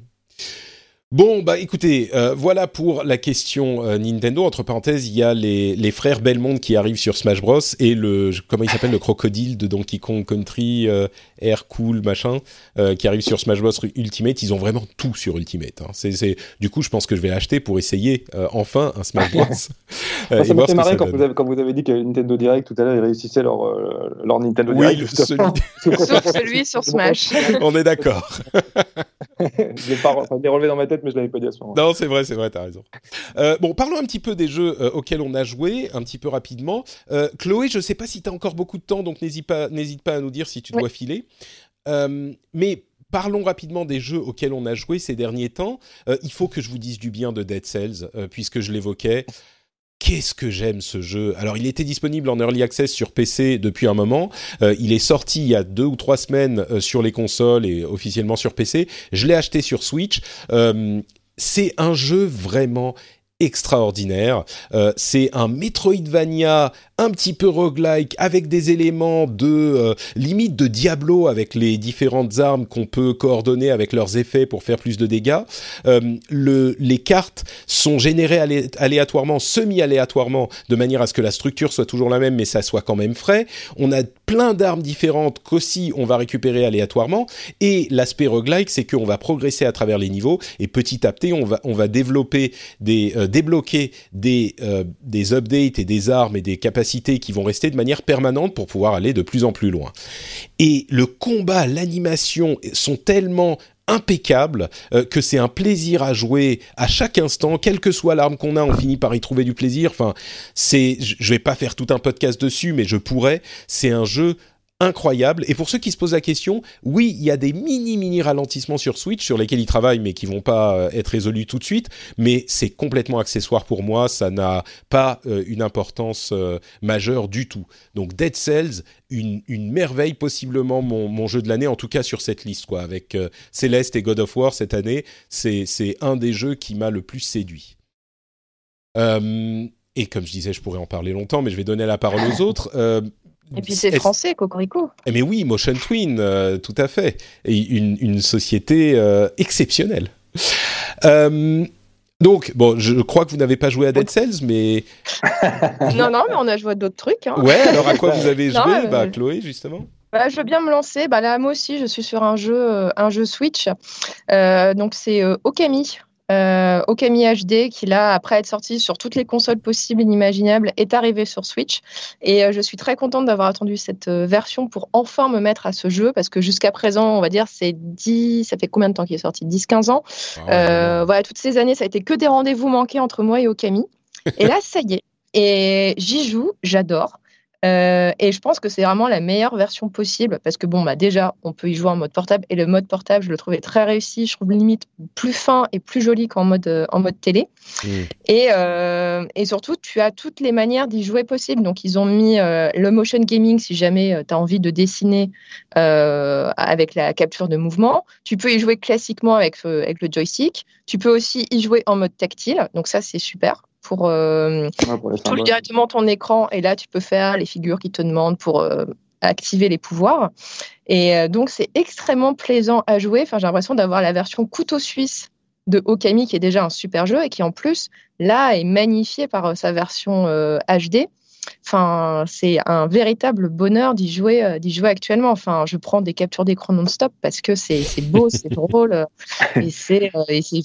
Bon, bah écoutez, euh, voilà pour la question euh, Nintendo. Entre parenthèses, il y a les, les frères Belmont qui arrivent sur Smash Bros. et le, comment il s'appelle, le crocodile de Donkey Kong Country, euh, Air Cool, machin, euh, qui arrive sur Smash Bros Ultimate. Ils ont vraiment tout sur Ultimate. Hein. C'est, du coup, je pense que je vais l'acheter pour essayer euh, enfin un Smash Bros. Euh, et ça m'a fait marrer ça quand vous, avez, quand vous avez dit que Nintendo Direct tout à l'heure ils réussissaient leur, euh, leur Nintendo Oui, Direct. le- justement. celui- Sauf celui sur Smash. On est d'accord. je l'ai pas enfin, je relevé dans ma tête, mais je l'avais pas dit à ce moment. Non, c'est vrai, c'est vrai, t'as raison. Euh, bon, parlons un petit peu des jeux euh, auxquels on a joué, un petit peu rapidement. Euh, Chloé, je sais pas si tu as encore beaucoup de temps, donc n'hésite pas, n'hésite pas à nous dire si tu Oui. dois filer. Euh, mais parlons rapidement des jeux auxquels on a joué ces derniers temps. Euh, il faut que je vous dise du bien de Dead Cells, euh, puisque je l'évoquais. Qu'est-ce que j'aime ce jeu Alors, il était disponible en early access sur PC depuis un moment. Euh, il est sorti il y a deux ou trois semaines sur les consoles et officiellement sur PC. Je l'ai acheté sur Switch. c'est un jeu vraiment extraordinaire. Euh, c'est un Metroidvania un petit peu roguelike avec des éléments de euh, limite de Diablo avec les différentes armes qu'on peut coordonner avec leurs effets pour faire plus de dégâts. Euh, le, les cartes sont générées aléatoirement, semi-aléatoirement, de manière à ce que la structure soit toujours la même, mais ça soit quand même frais. On a plein d'armes différentes qu'aussi on va récupérer aléatoirement. Et l'aspect roguelike, c'est qu'on va progresser à travers les niveaux et petit à petit, on va, on va développer des, débloquer des, des updates et des armes et des capacités qui vont rester de manière permanente pour pouvoir aller de plus en plus loin. Et le combat, l'animation sont tellement impeccables euh, que c'est un plaisir à jouer à chaque instant, quelle que soit l'arme qu'on a, on finit par y trouver du plaisir. Enfin, c'est, je vais pas faire tout un podcast dessus, mais je pourrais. C'est un jeu incroyable. Et pour ceux qui se posent la question, oui, il y a des mini mini ralentissements sur Switch sur lesquels ils travaillent, mais qui vont pas euh, être résolus tout de suite. Mais c'est complètement accessoire pour moi. Ça n'a pas euh, une importance euh, majeure du tout. Donc Dead Cells, une, une merveille, possiblement mon, mon jeu de l'année, en tout cas sur cette liste, quoi. Avec Celeste et God of War cette année, c'est c'est un des jeux qui m'a le plus séduit. et comme je disais, je pourrais en parler longtemps, mais je vais donner la parole aux autres. Et puis c'est français, Cocorico. Eh, mais oui, Motion Twin, euh, tout à fait. Et une, une société euh, exceptionnelle. Euh, donc, bon, je crois que vous n'avez pas joué à Dead Cells, mais... non, non, mais on a joué à d'autres trucs. Hein. Ouais, alors à quoi vous avez joué, bah, Chloé, justement bah, je veux bien me lancer. Bah, là, moi aussi, je suis sur un jeu, un jeu Switch. donc, c'est Okami euh, Okami HD, qui là, après être sorti sur toutes les consoles possibles et inimaginables, est arrivé sur Switch. Et euh, je suis très contente d'avoir attendu cette euh, version pour enfin me mettre à ce jeu, parce que jusqu'à présent, on va dire, c'est 10, ça fait combien de temps qu'il est sorti? 10-15 ans? Ah voilà, toutes ces années, ça a été que des rendez-vous manqués entre moi et Okami. Et là, ça y est. Et j'y joue, j'adore. Euh, et je pense que c'est vraiment la meilleure version possible parce que bon, bah déjà, on peut y jouer en mode portable et le mode portable, je le trouvais très réussi. Je trouve limite plus fin et plus joli qu'en mode euh, en mode télé. Mmh. Et, euh, et, surtout, tu as toutes les manières d'y jouer possible. Donc, ils ont mis le motion gaming si jamais tu as envie de dessiner avec la capture de mouvement. Tu peux y jouer classiquement avec, avec le joystick. Tu peux aussi y jouer en mode tactile. Donc ça, c'est super pour, euh, directement ton écran. Et là, tu peux faire les figures qui te demandent pour euh, activer les pouvoirs. Et euh, donc, c'est extrêmement plaisant à jouer. Enfin, j'ai l'impression d'avoir la version couteau suisse de Okami, qui est déjà un super jeu et qui, en plus, là, est magnifié par sa version HD. Enfin, c'est un véritable bonheur d'y jouer, euh, d'y jouer actuellement. Enfin, je prends des captures d'écran non-stop parce que c'est beau, c'est drôle euh, et c'est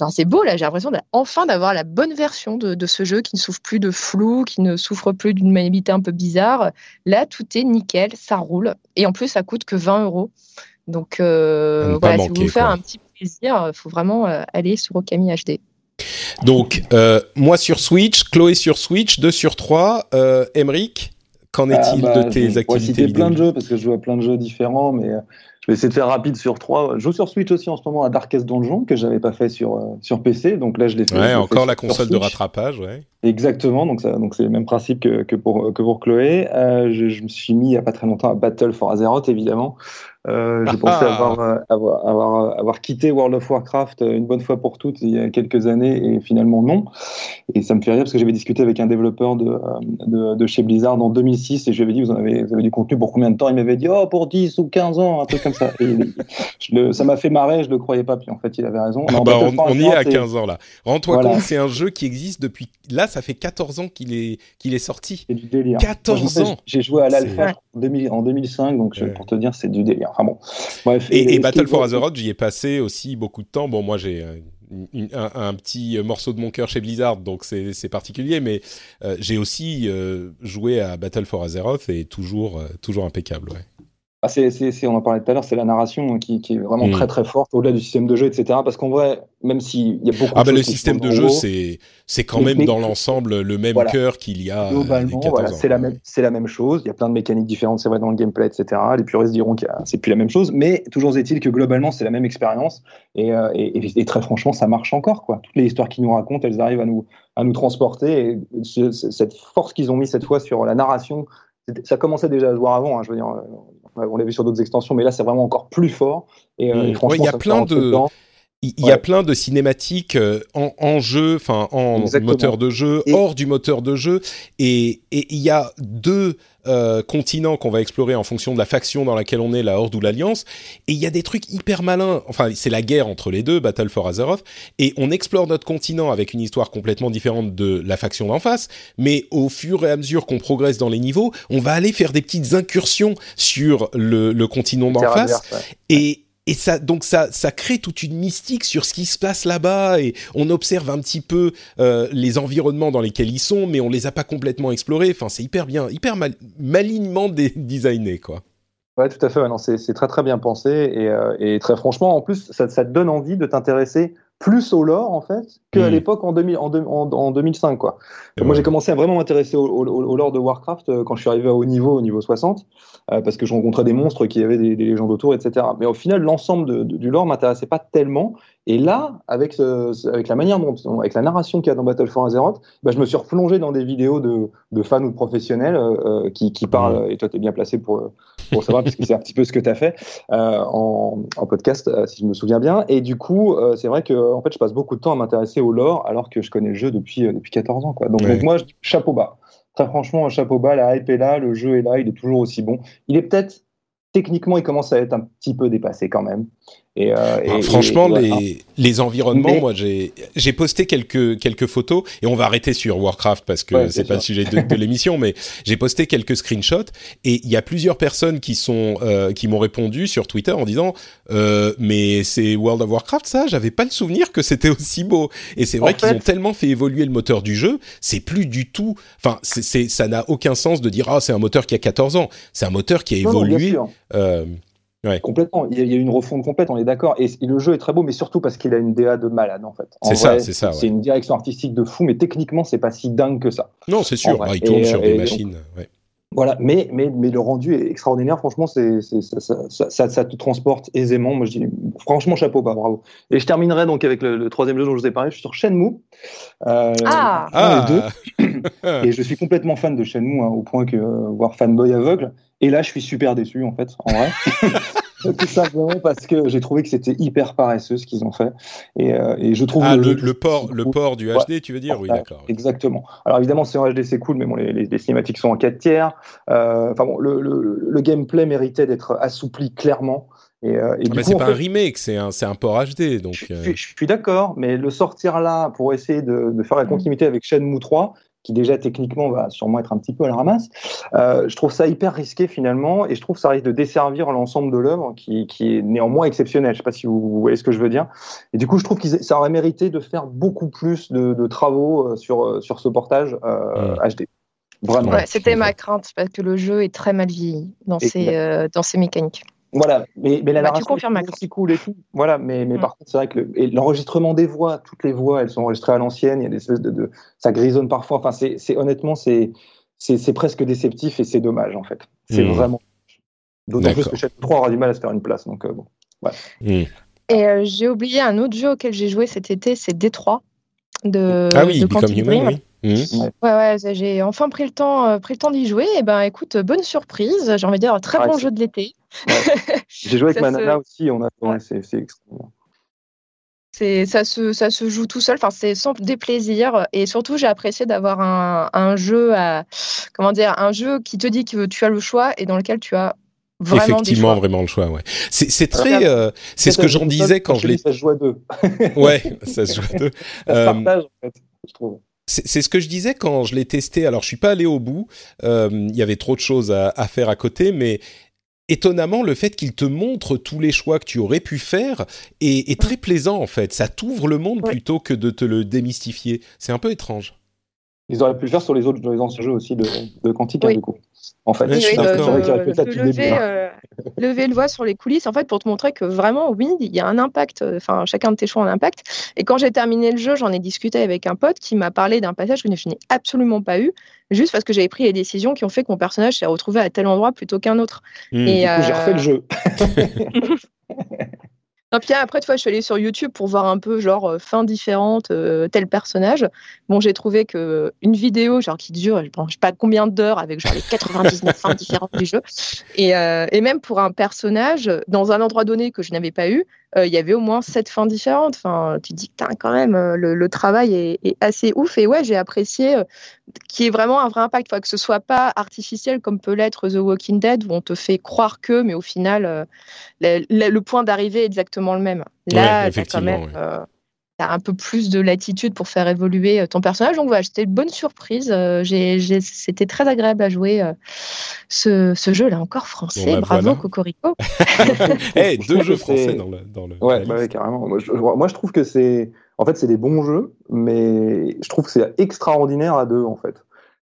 enfin, beau là. J'ai l'impression enfin d'avoir la bonne version de, de, ce jeu qui ne souffre plus de flou, qui ne souffre plus d'une maniabilité un peu bizarre. Là, tout est nickel, ça roule et en plus, ça coûte que 20 euros. Donc euh, voilà, si vous voulez faire un petit plaisir, il faut vraiment aller sur Okami HD. Donc, euh, moi sur Switch, Chloé sur Switch, 2 sur 3. Euh, Emric, qu'en ah, est-il bah, de tes activités ouais, plein de jeux, parce que je joue à plein de jeux différents, mais euh, je vais essayer de faire rapide sur 3. Je joue sur Switch aussi en ce moment à Darkest Donjon, que j'avais pas fait sur, euh, sur PC, donc là je l'ai fait. Ouais, encore la console de rattrapage, ouais. Exactement, donc, ça, donc c'est le même principe que, que, pour, que pour Chloé. Je, je, me suis mis il y a pas très longtemps à Battle for Azeroth, évidemment. Euh, j'ai pensé ah. avoir, euh, avoir, avoir, avoir, quitté World of Warcraft euh, une bonne fois pour toutes il y a quelques années et finalement non. Et ça me fait rire parce que j'avais discuté avec un développeur de, de, de, chez Blizzard en 2006 et je lui avais dit vous, en avez, vous avez du contenu pour combien de temps? Il m'avait dit oh pour 10 ou 15 ans, un truc comme ça. Et je le, ça m'a fait marrer, je le croyais pas. Puis en fait il avait raison. Ah bah, on, y est à 15 ans là. Rends-toi compte, c'est un jeu qui existe depuis. Là, ça fait 14 ans qu'il est, qu'il est sorti. C'est du délire. 14 ans J'ai joué à l'alpha en 2005, donc pour te dire, c'est du délire. Enfin bon. Bref, et, Battle for Azeroth, j'y ai passé aussi beaucoup de temps. Bon, moi, j'ai un, petit morceau de mon cœur chez Blizzard, donc c'est particulier, mais euh, j'ai aussi euh, joué à Battle for Azeroth et toujours, euh, toujours impeccable. Ouais. Ah, on en parlait tout à l'heure, c'est la narration qui, qui est vraiment mm. très très forte au-delà du système de jeu, etc. Parce qu'en vrai, même s'il y a beaucoup ah de bah le système de jeu, c'est c'est quand même dans l'ensemble le même cœur qu'il y a. Globalement, voilà, c'est la même c'est la même chose. Il y a plein de mécaniques différentes, c'est vrai dans le gameplay, etc. Les puristes diront que c'est plus la même chose, mais toujours est-il que globalement c'est la même expérience et, euh, et, et, très franchement, ça marche encore quoi. Toutes les histoires qu'ils nous racontent, elles arrivent à nous à nous transporter et cette force qu'ils ont mis cette fois sur la narration ça commençait déjà à se voir avant. Hein, je veux dire, euh, on l'a vu sur d'autres extensions, mais là c'est vraiment encore plus fort. Et, euh, franchement, il y a plein de il y a plein de cinématiques euh, en, en jeu, enfin en moteur de jeu, hors du moteur de jeu, et, il y a deux euh, continents qu'on va explorer en fonction de la faction dans laquelle on est, la Horde ou l'Alliance, et il y a des trucs hyper malins. Enfin, c'est la guerre entre les deux, Battle for Azeroth, et on explore notre continent avec une histoire complètement différente de la faction d'en face, mais au fur et à mesure qu'on progresse dans les niveaux, on va aller faire des petites incursions sur le, le continent d'en face, et et ça donc ça ça crée toute une mystique sur ce qui se passe là-bas. Et on observe un petit peu euh, les environnements dans lesquels ils sont mais on les a pas complètement explorés. Enfin c'est hyper bien hyper mal, malignement designé quoi. Ouais tout à fait. Non c'est très très bien pensé. Et, euh, et, très franchement en plus ça, ça te donne envie de t'intéresser plus au lore en fait qu'à hmm. l'époque en, 2000, en, en, 2005 quoi. moi j'ai commencé à vraiment m'intéresser au, au, lore de Warcraft euh, quand je suis arrivé au niveau au niveau 60 euh, parce que je rencontrais des monstres qui avaient des, des légendes autour etc. Mais au final l'ensemble du lore m'intéressait pas tellement et là avec ce, avec la manière dont avec la narration qu'il y a dans Battle for Azeroth, bah, je me suis replongé dans des vidéos de, de fans ou de professionnels euh, qui, qui parlent et toi tu es bien placé pour pour savoir parce que c'est un petit peu ce que tu as fait en, en, podcast si je me souviens bien et du coup c'est vrai que en fait, je passe beaucoup de temps à m'intéresser au lore alors que je connais le jeu depuis, euh, depuis 14 ans. Quoi. Donc, moi, chapeau bas. Très franchement, chapeau bas, la hype est là, le jeu est là, il est toujours aussi bon. Il est peut-être, techniquement, il commence à être un petit peu dépassé quand même. Et, euh, franchement, les, les, environnements, moi, j'ai posté quelques, quelques photos, et on va arrêter sur Warcraft parce que c'est pas le sujet de, de l'émission, mais j'ai posté quelques screenshots, et il y a plusieurs personnes qui sont euh, qui m'ont répondu sur Twitter en disant euh, mais c'est World of Warcraft ça, j'avais pas le souvenir que c'était aussi beau. Et c'est vrai qu'ils ont tellement fait évoluer le moteur du jeu, c'est plus du tout, enfin, ça n'a aucun sens de dire ah c'est un moteur qui a 14 ans, c'est un moteur qui a évolué. Complètement. Il y, a, une refonte complète, on est d'accord. Et, le jeu est très beau, mais surtout parce qu'il a une DA de malade, en fait. C'est ça, c'est ça. C'est une direction artistique de fou, mais techniquement, c'est pas si dingue que ça. Non, c'est sûr. il tourne sur des machines. Voilà, mais, mais, mais le rendu est extraordinaire. Franchement, c'est, ça, ça, te transporte aisément. Moi, je dis, franchement, chapeau bas, bravo. Et je terminerai donc avec le, troisième jeu dont je vous ai parlé. Je suis sur Shenmue. Euh, ah, ah. et je suis complètement fan de Shenmue, hein, au point que, euh, voir fanboy aveugle. Et là, je suis super déçu, en fait, en vrai. Tout simplement parce que j'ai trouvé que c'était hyper paresseux ce qu'ils ont fait. Et, euh, et je trouve ah, le, le, port, le port du HD, tu veux dire? Oui, d'accord. Exactement. Alors évidemment, c'est en HD, c'est cool, mais bon, les, les, cinématiques sont en 4 tiers. Euh, enfin bon, le, le, gameplay méritait d'être assoupli clairement. Et, euh, et ah, mais c'est pas un remake, c'est un, un port HD. Donc, je, je, je suis d'accord, mais le sortir là pour essayer de, de faire la mm. continuité avec Shenmue 3, qui déjà techniquement va sûrement être un petit peu à la ramasse. Euh, je trouve ça hyper risqué finalement, et je trouve que ça risque de desservir l'ensemble de l'œuvre, qui, qui, est néanmoins exceptionnel. Je ne sais pas si vous, voyez ce que je veux dire. Et du coup, je trouve que ça aurait mérité de faire beaucoup plus de, de travaux euh, sur, euh, sur ce portage euh, HD. Vraiment. Ouais, C'était ma crainte, parce que le jeu est très mal vieilli dans, ses, euh, dans ses mécaniques. Voilà, mais, mais la bah, narration est aussi cool et tout. Voilà, mais, mais mm. par contre, c'est vrai que l'enregistrement des voix, toutes les voix, elles sont enregistrées à l'ancienne. Il y a des espèces de, de, ça grisonne parfois. Enfin, c'est honnêtement, c'est c'est presque déceptif et c'est dommage en fait. C'est mm. vraiment. D'autant plus que chaque 3 aura du mal à se faire une place. Donc euh, bon. Mm. Et euh, j'ai oublié un autre jeu auquel j'ai joué cet été, c'est Détroit de. Ah oui, de Become Human, oui. Mmh. Ouais, ouais, j'ai enfin pris le temps, euh, pris le temps d'y jouer. Et ben, écoute, bonne surprise. J'ai envie de dire, très bon jeu de l'été. Ouais. j'ai joué avec ma nana aussi. On a, ouais. c'est extraordinaire. Ça se, ça se joue tout seul, enfin, c'est sans déplaisir. Et surtout, j'ai apprécié d'avoir un, un, jeu à, comment dire, un jeu qui te dit que tu as le choix et dans lequel tu as Vraiment Effectivement, vraiment le choix, ouais. C'est très, euh, c'est ce que j'en disais quand je l'ai. Ça se joue à deux. ouais, ça se joue à deux. ça se partage, en fait, je trouve. C'est ce que je disais quand je l'ai testé. Alors, je suis pas allé au bout. Euh, il y avait trop de choses à, à, faire à côté, mais étonnamment, le fait qu'il te montre tous les choix que tu aurais pu faire est, est très plaisant en fait. Ça t'ouvre le monde plutôt que de te le démystifier. C'est un peu étrange. Ils auraient pu le faire sur les autres les anciens jeux aussi de, de Quantique, Oui. du coup. En fait, Oui, je suis Oui, euh, de lever, hein. euh, lever le voix sur les coulisses, en fait, pour te montrer que vraiment, oui, il y a un impact. euh, Enfin, chacun de tes choix a un impact. Et quand j'ai terminé le jeu, j'en ai discuté avec un pote qui m'a parlé d'un passage que je n'ai absolument pas eu, juste parce que j'avais pris les décisions qui ont fait que mon personnage s'est retrouvé à tel endroit plutôt qu'un autre. Hmm. Et, Du coup, j'ai refait euh, le jeu. Non, puis après, tu je suis allée sur YouTube pour voir un peu, genre, euh, fin différente, euh, tel personnage. Bon, j'ai trouvé que une vidéo, genre, qui dure, je ne sais pas combien d'heures, avec genre les 99 fins différentes du jeu. Et, euh, et même pour un personnage, dans un endroit donné que je n'avais pas eu, il y avait au moins sept fins différentes. Enfin, tu te dis que quand même, euh, le, le travail est, est assez ouf. Et ouais, j'ai apprécié euh, qu'il y ait vraiment un vrai impact, Enfin, que ce soit pas artificiel comme peut l'être The Walking Dead, où on te fait croire que, mais au final, euh, le, le- le point d'arrivée est exactement le même. Ouais, Là, quand effectivement, même ouais. Euh, t'as un peu plus de latitude pour faire évoluer euh, ton personnage. Donc voilà, c'était une bonne surprise. Euh, j'ai- j'ai- C'était très agréable à jouer euh, ce, ce jeu-là, encore français. Bon, bah, Bravo, voilà. Cocorico. Eh, Je deux jeux français dans le. Dans le Ouais, bah ouais, carrément. Moi je, moi, je trouve que c'est. En fait, c'est des bons jeux, mais je trouve que c'est extraordinaire à deux, en fait.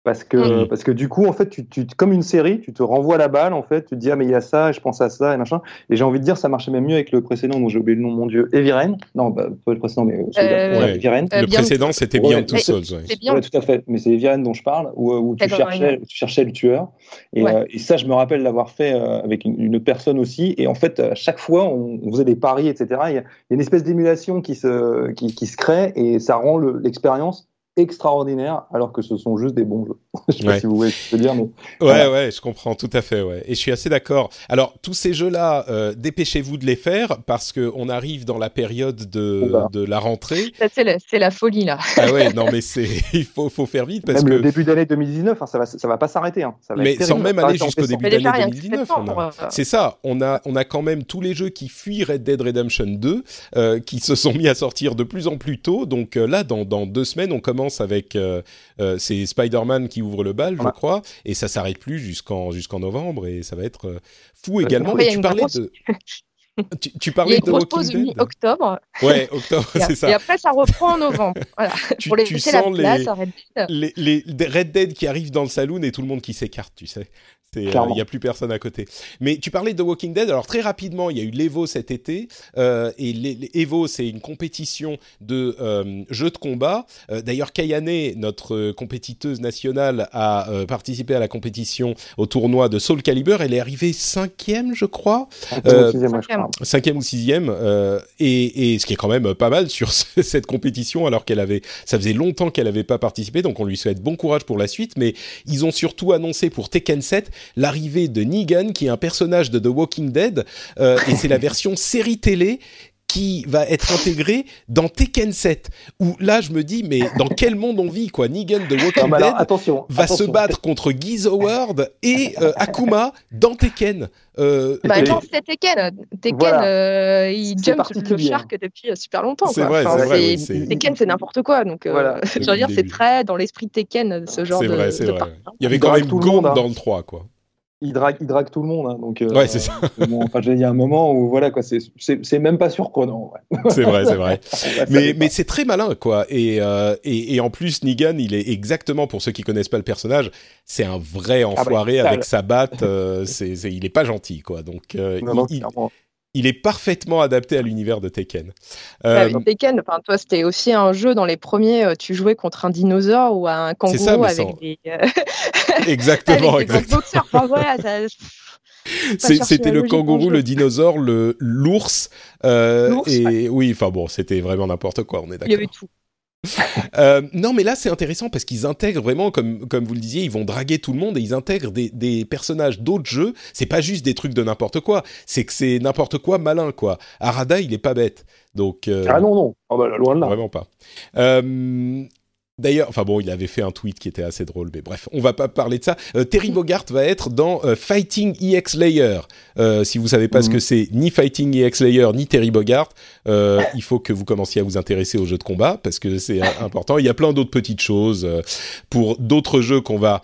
Parce que, parce que du coup, en fait, tu, tu, comme une série, tu te renvoies la balle, en fait, tu te dis, ah, mais il y a ça, et je pense à ça, et machin. Et j'ai envie de dire, ça marchait même mieux avec le précédent, dont j'ai oublié le nom, mon dieu, Eviren. Non, bah, pas le précédent, mais. Euh, Ouais. Eviren. Euh, le bien- précédent, c'était Ouais, bien tout. C'est bien. Ouais, tout à fait. Mais c'est Eviren dont je parle, où, où tu, cherchais, tu cherchais le tueur. Et, Ouais. euh, et ça, je me rappelle l'avoir fait euh, avec une, une personne aussi. Et en fait, à chaque fois, on, on faisait des paris, etc. Il y a, il y a une espèce d'émulation qui se, qui, qui se crée et ça rend le- l'expérience extraordinaire, alors que ce sont juste des bons jeux. je sais Ouais. pas si vous voyez ce que je veux dire, mais Ouais, Voilà. ouais, je comprends tout à fait, ouais. Et je suis assez d'accord. Alors, tous ces jeux-là, euh, dépêchez-vous de les faire parce que on arrive dans la période de, de la rentrée. C'est la, folie, là. Ah ouais, non, mais c'est, il faut, faut faire vite parce même que. le début d'année 2019, hein, ça va, ça va pas s'arrêter. Hein. Mais être sans terrible. même aller jusqu'au début d'année déjà, rien que 2019. septembre, on a- euh, C'est ça, on a, on a quand même tous les jeux qui fuient Red Dead Redemption 2 euh, qui se sont mis à sortir de plus en plus tôt. Donc euh, là, dans, dans deux semaines, on commence avec euh, euh, c'est Spider-Man qui ouvre le bal, je crois, et ça s'arrête plus jusqu'en jusqu'en novembre et ça va être euh, fou Ouais, également. Et a tu parlais grosse- de tu, tu parlais de Walking pause Dead. mi-octobre. Ouais, octobre, Et, c'est et ça. après, ça reprend en novembre. Voilà. Tu, Pour tu laisser la sens place les, à Red Dead. les, les Red Dead qui arrivent dans le saloon et tout le monde qui s'écarte, tu sais. Il Clairement. n'y a plus personne à côté. Mais tu parlais de Walking Dead. Alors très rapidement, il y a eu l'Evo cet été. euh, et les- les- Evo, c'est une compétition de euh, jeux de combat. Euh, D'ailleurs, Kayane, notre euh, compétiteuse nationale, a euh, participé à la compétition au tournoi de Soul Calibur. Elle est arrivée cinquième, je crois Cinquième Euh, ou sixième, je crois. cinquième ou sixième, euh, et, et ce qui est quand même pas mal sur ce- cette compétition, alors qu'elle avait, ça faisait longtemps qu'elle n'avait pas participé, donc on lui souhaite bon courage pour la suite. Mais ils ont surtout annoncé pour Tekken 7 l'arrivée de Negan, qui est un personnage de The Walking Dead, euh, et c'est la version série télé qui va être intégrée dans Tekken 7. Où là, je me dis, mais dans quel monde on vit, quoi? Negan de Non, Walking alors, Dead attention, va attention. se battre contre Guy Howard et euh, Akuma dans Tekken. Euh, Bah, attends, c'était Tekken. Tekken, Voilà. euh, il jump le shark depuis euh, super longtemps. C'est quoi. vrai, Enfin, c'est vrai, c'est- oui, c'est- Tekken, c'est n'importe quoi. Donc, euh, Voilà. je veux dire, c'est est- très dans l'esprit de Tekken, ce genre C'est de. vrai, c'est de vrai. Il y avait quand même Gond hein. dans le 3, quoi. Il drague, il drague tout le monde. hein, donc, euh, Ouais, c'est ça. bon, enfin, il y a un moment où voilà quoi, c'est, même pas surprenant. ouais. C'est vrai, c'est vrai. Mais mais c'est très malin, quoi. Et, euh, et, et en plus, Negan, il est exactement, pour ceux qui connaissent pas le personnage, c'est un vrai enfoiré Ah bah, avec sa batte. euh, c'est, il est pas gentil, quoi. Donc, Non, non, il, clairement. Il est parfaitement adapté à l'univers de Tekken. Ouais, Euh, Tekken, enfin, toi, c'était aussi un jeu dans les premiers, euh, tu jouais contre un dinosaure ou un kangourou ça, mais avec sans- des, euh, exactement, avec des exactement. boxeurs. Enfin, voilà, ça- C'est- chercher C'était le kangourou, le dinosaure, le l'ours. euh, et oui, enfin bon, c'était vraiment n'importe quoi. On est il y d'accord. avait tout. Euh, non, mais là, c'est intéressant parce qu'ils intègrent vraiment, comme, comme vous le disiez, ils vont draguer tout le monde et ils intègrent des, des personnages d'autres jeux. C'est pas juste des trucs de n'importe quoi, c'est que c'est n'importe quoi malin, quoi. Arada, il est pas bête. Donc, euh, Ah non non, Ah bah, loin de là. vraiment pas. Euh, D'ailleurs, enfin bon, il avait fait un tweet qui était assez drôle, mais bref, on va pas parler de ça. Euh, Terry Bogart va être dans euh, Fighting EX Layer. Euh, si vous savez pas ce Mhm. que c'est, ni Fighting EX Layer, ni Terry Bogart, il faut que vous commenciez à vous intéresser aux jeux de combat parce que c'est important. Il y a plein d'autres petites choses pour d'autres jeux qu'on va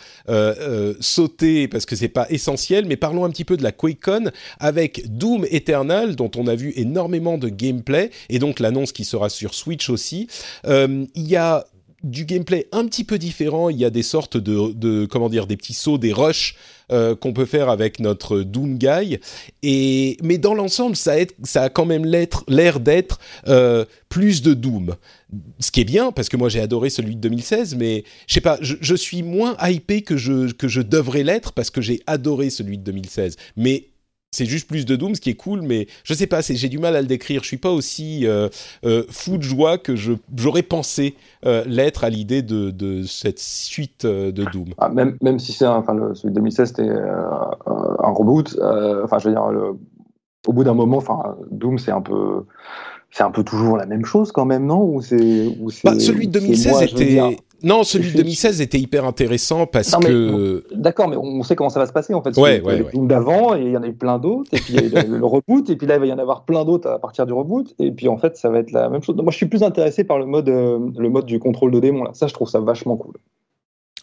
sauter parce que c'est pas essentiel. Mais parlons un petit peu de la QuakeCon avec Doom Eternal, dont on a vu énormément de gameplay et donc l'annonce qui sera sur Switch aussi. Il y a du gameplay un petit peu différent. Il y a des sortes de, comment dire, des petits sauts, des rushs euh, qu'on peut faire avec notre Doom Guy. Et mais dans l'ensemble, ça, ça a quand même l'air d'être euh, plus de Doom. Ce qui est bien parce que moi j'ai adoré celui de 2016, mais je sais pas, je, je, suis moins hypé que je que je devrais l'être parce que j'ai adoré celui de 2016. Mais c'est juste plus de Doom, ce qui est cool, mais je sais pas, j'ai du mal à le décrire. Je suis pas aussi euh, euh, fou de joie que j'aurais pensé euh, l'être à l'idée de, de, cette suite de Doom. Ah, même, même si c'est enfin le, celui de 2016 c'était un reboot, enfin je veux dire, le, au bout d'un moment, enfin Doom c'est un peu c'est un peu toujours la même chose quand même, non? Ou c'est bah, celui de 2016 était non, celui de 2016 était hyper intéressant parce que. D'accord, mais on sait comment ça va se passer en fait. Ouais, ouais, ouais. d'avant et il y en a eu plein d'autres et puis il y a eu le reboot et puis là il va y en avoir plein d'autres à partir du reboot et puis en fait ça va être la même chose. Moi je suis plus intéressé par le mode euh, le mode du contrôle de démons là. Ça je trouve ça vachement cool.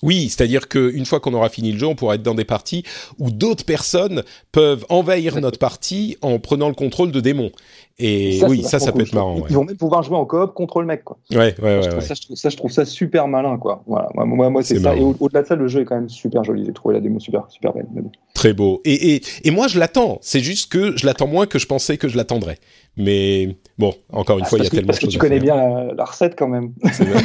Oui, c'est-à-dire qu'une fois qu'on aura fini le jeu, on pourra être dans des parties où d'autres personnes peuvent envahir notre partie en prenant le contrôle de démons. Et oui, ça, ça peut être marrant. Ils vont même pouvoir jouer en coop contre le mec, quoi. Ouais, ouais, ouais. Ça, je trouve ça, super malin, quoi. Voilà. Moi, moi c'est ça. Et au-delà de ça, le jeu est quand même super joli. J'ai trouvé la démo super, super belle. Très beau. Et, et, et moi, je l'attends. C'est juste que je l'attends moins que je pensais que je l'attendrais. Mais bon, encore une ah, fois, il y a tellement de choses. Parce que tu connais bien la, recette quand même. C'est vrai.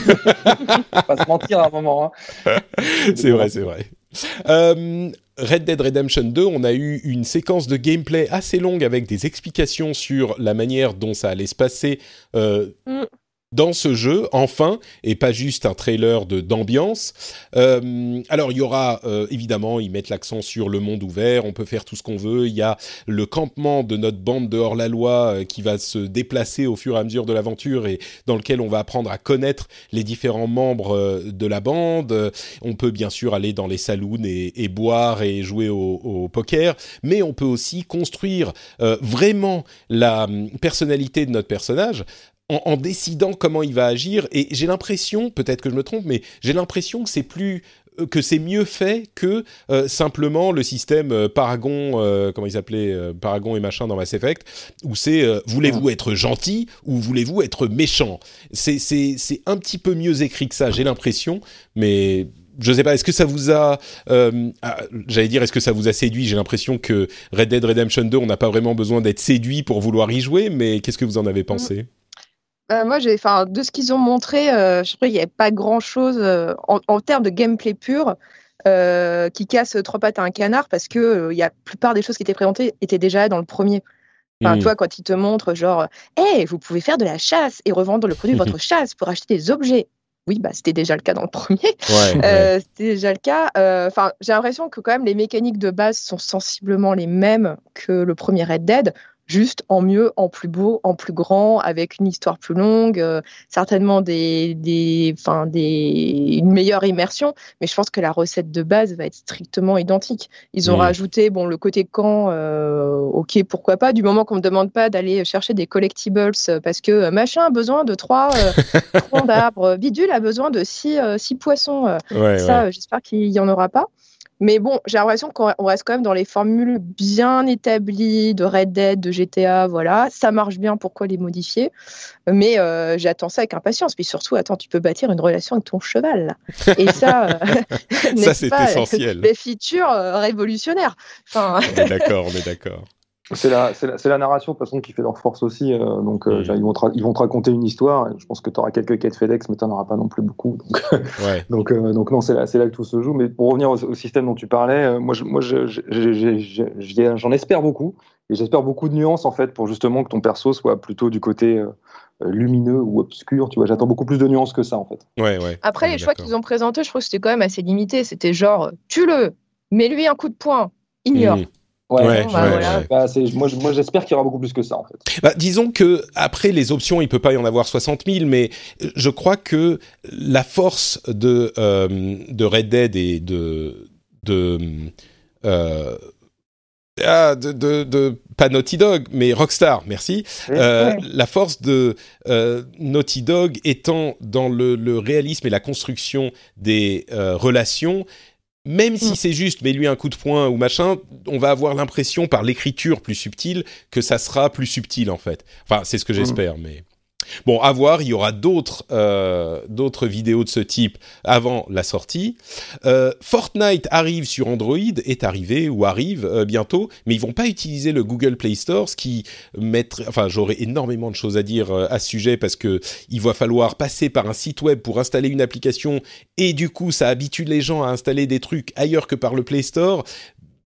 pas se mentir à un moment. Hein. c'est vrai, c'est vrai. Euh, Red Dead Redemption 2, on a eu une séquence de gameplay assez longue avec des explications sur la manière dont ça allait se passer. Euh, mm dans ce jeu, enfin, et pas juste un trailer d'ambiance. Euh, alors, il y aura, euh, évidemment, ils mettent l'accent sur le monde ouvert, on peut faire tout ce qu'on veut. Il y a le campement de notre bande de hors-la-loi euh, qui va se déplacer au fur et à mesure de l'aventure et dans lequel on va apprendre à connaître les différents membres de la bande. On peut bien sûr aller dans les saloons et, boire et jouer au, au, poker, mais on peut aussi construire vraiment la hum, personnalité de notre personnage en, décidant comment il va agir. Et j'ai l'impression, peut-être que je me trompe, mais j'ai l'impression que c'est plus euh, que c'est mieux fait que euh, simplement le système euh, Paragon, comment il s'appelait, Paragon et machin dans Mass Effect, où c'est voulez-vous être gentil ou voulez-vous être méchant? C'est un petit peu mieux écrit que ça, j'ai l'impression, mais je sais pas, est-ce que ça vous a, ah, j'allais dire, est-ce que ça vous a séduit? J'ai l'impression que Red Dead Redemption 2, on n'a pas vraiment besoin d'être séduit pour vouloir y jouer, mais qu'est-ce que vous en avez pensé? Euh, moi, j'ai, enfin, de ce qu'ils ont montré, euh, je crois qu'il n'y avait pas grand-chose euh, en, termes de gameplay pur qui casse trois pattes à un canard parce que la plupart des choses qui étaient présentées étaient déjà dans le premier. Enfin, mmh. toi, quand ils te montrent, genre, hé, vous pouvez faire de la chasse et revendre le produit de votre chasse pour acheter des objets. Oui, bah, c'était déjà le cas dans le premier. C'était déjà le cas. Enfin, j'ai l'impression que quand même les mécaniques de base sont sensiblement les mêmes que le premier Red Dead juste en mieux, en plus beau, en plus grand, avec une histoire plus longue, euh, certainement des, des, des, une meilleure immersion. Mais je pense que la recette de base va être strictement identique. Ils ont mmh. rajouté bon le côté camp, euh, ok pourquoi pas. Du moment qu'on me demande pas d'aller chercher des collectibles euh, parce que machin a besoin de trois troncs d'arbres, bidule a besoin de six, six poissons. ça, j'espère qu'il y en aura pas. Mais bon, j'ai l'impression qu'on reste quand même dans les formules bien établies de Red Dead, de GTA, voilà. Ça marche bien, pourquoi les modifier? Mais euh, j'attends ça avec impatience. Puis surtout, attends, tu peux bâtir une relation avec ton cheval. Et ça, euh, ça c'est essentiel. Les features euh, révolutionnaires. Enfin... on est d'accord, on est d'accord. C'est la, la, la, narration de toute façon qui fait leur force aussi. Euh, donc euh, ils, vont ils vont te raconter une histoire. je pense que tu auras quelques quêtes FedEx, mais tu n'en auras pas non plus beaucoup. Donc, ouais. donc, euh, donc, non, c'est là, là que tout se joue. Mais pour revenir au, système dont tu parlais, moi, moi j'en espère beaucoup. Et j'espère beaucoup de nuances en fait pour justement que ton perso soit plutôt du côté lumineux ou obscur. Tu vois, j'attends beaucoup plus de nuances que ça en fait. Ouais, ouais. Après, les choix qu'ils ont présentés, je trouve que c'était quand même assez limité. C'était genre, tue-le, mets-lui un coup de poing, ignore. Mmh. Ouais, bah, moi, moi j'espère qu'il y aura beaucoup plus que ça en fait. Bah, disons que après les options, il peut pas y en avoir 60 000, mais je crois que la force de euh, de Red Dead et de de euh, ah, de, de, de, pas Naughty Dog, mais Rockstar, merci. Euh, la force de euh, Naughty Dog étant dans le, le, réalisme et la construction des euh, relations même si mm. c'est juste, mais lui un coup de poing ou machin, on va avoir l'impression par l'écriture plus subtile que ça sera plus subtil en fait. Enfin, c'est ce que mm. j'espère, mais. Bon, à voir, il y aura d'autres euh, d'autres vidéos de ce type avant la sortie. Euh, Fortnite arrive sur Android, est arrivé ou arrive euh, bientôt, mais ils vont pas utiliser le Google Play Store, ce qui mettrait... Enfin, j'aurais énormément de choses à dire à ce sujet parce que il va falloir passer par un site web pour installer une application et du coup, ça habitue les gens à installer des trucs ailleurs que par le Play Store.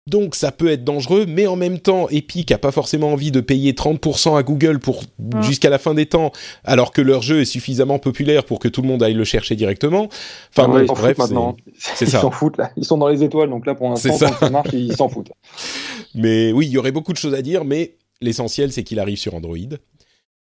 Donc ça peut être dangereux, mais en même temps, Epic a pas forcément envie de payer 30% à Google pour jusqu'à la fin des temps, alors que leur jeu est suffisamment populaire pour que tout le monde aille le chercher directement. Enfin Ah bon, ouais, ils s'en bref, foutent maintenant. c'est Ils ça. s'en foutent là. Ils sont dans les étoiles, donc là pour l'instant, ça. ça marche, ils s'en foutent. Mais oui, il y aurait beaucoup de choses à dire, mais l'essentiel, c'est qu'il arrive sur Android.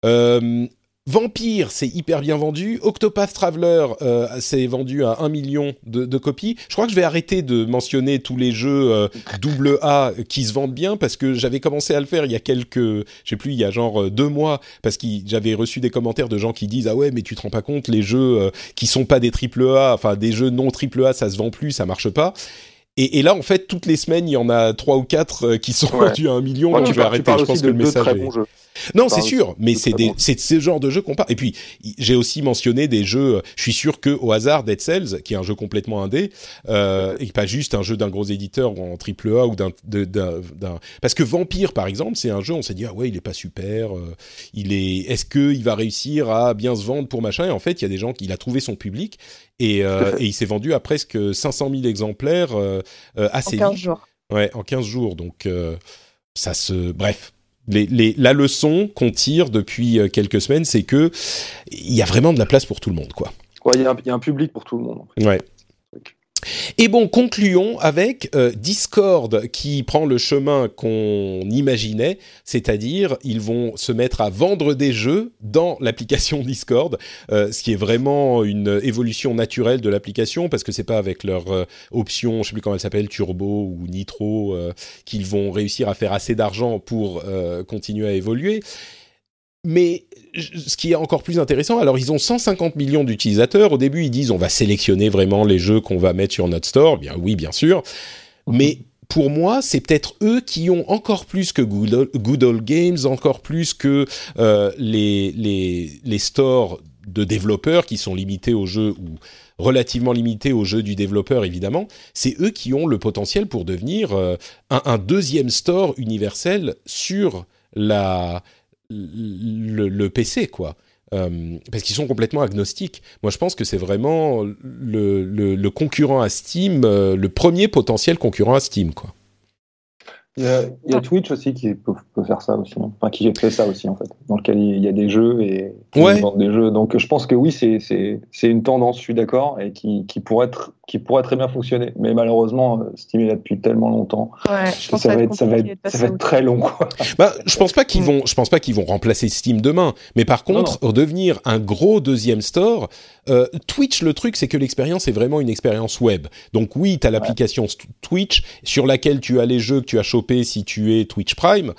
Euh, Vampire, c'est hyper bien vendu. Octopath Traveler, euh, c'est vendu à 1 million de, de copies. Je crois que je vais arrêter de mentionner tous les jeux euh, double A qui se vendent bien parce que j'avais commencé à le faire il y a quelques, je sais plus, il y a genre euh, deux mois parce que j'avais reçu des commentaires de gens qui disent ah ouais mais tu te rends pas compte les jeux euh, qui sont pas des triple A, enfin des jeux non triple A, ça se vend plus, ça marche pas. Et, et là, en fait, toutes les semaines, il y en a trois ou quatre qui sont Ouais. vendus à un million. Ouais, donc tu je vais parles- arrêter. Je pense de que le message très est- bons jeux. Non, c'est sûr, mais c'est ce genre de jeu qu'on parle. Et puis, j'ai aussi mentionné des jeux. euh, Je suis sûr que au hasard, Dead Cells, qui est un jeu complètement indé, euh, et pas juste un jeu d'un gros éditeur ou en triple A ou d'un, parce que Vampire, par exemple, c'est un jeu. On s'est dit ah ouais, il est pas super. euh, il est. Est-ce que il va réussir à bien se vendre pour machin Et en fait, il y a des gens qui il a trouvé son public et, euh, il s'est vendu à presque 500 000 exemplaires euh, euh, En assez 15 vite. jours. Ouais, en 15 jours. Donc, euh, ça se. Bref. Les, les- la leçon qu'on tire depuis euh, quelques semaines, c'est que il y a vraiment de la place pour tout le monde, quoi. Ouais, il y, a un- il y a un public pour tout le monde. en fait. Ouais. Et bon, concluons avec euh, Discord qui prend le chemin qu'on imaginait, c'est-à-dire ils vont se mettre à vendre des jeux dans l'application Discord, euh, ce qui est vraiment une évolution naturelle de l'application parce que c'est pas avec leur euh, option, je sais plus comment elle s'appelle, Turbo ou Nitro, qu'ils vont réussir à faire assez d'argent pour continuer à évoluer. Mais ce qui est encore plus intéressant, alors ils ont 150 millions d'utilisateurs. Au début, ils disent on va sélectionner vraiment les jeux qu'on va mettre sur notre store. Bien oui, bien sûr. Mais pour moi, c'est peut-être eux qui ont encore plus que Good Old, Good Old Games, encore plus que euh, les, les, les stores de développeurs qui sont limités aux jeux ou relativement limités aux jeux du développeur évidemment, c'est eux qui ont le potentiel pour devenir euh, un, un deuxième store universel sur la, le, PC, quoi. Euh, parce qu'ils sont complètement agnostiques. Moi, je pense que c'est vraiment le concurrent à Steam, euh, le premier potentiel concurrent à Steam, quoi. Il y, a, il y a Twitch aussi qui peut, peut faire ça aussi, hein. enfin qui fait ça aussi en fait, dans lequel il y a des jeux et qui Ouais. vendent des jeux. Donc je pense que oui, c'est une tendance, je suis d'accord, et qui, qui pourrait être qui pourrait très bien fonctionner. Mais malheureusement, Steam est là depuis tellement longtemps Ouais, je pense ça que va être ça va être ça va être très long quoi. Bah, je pense pas qu'ils Mm. vont, je pense pas qu'ils vont remplacer Steam demain. Mais par Non, contre, redevenir un gros deuxième store, euh, Twitch, le truc, c'est que l'expérience est vraiment une expérience web. Donc oui, tu as l'application Twitch sur laquelle tu as les jeux que tu as chopés si tu es Twitch Prime.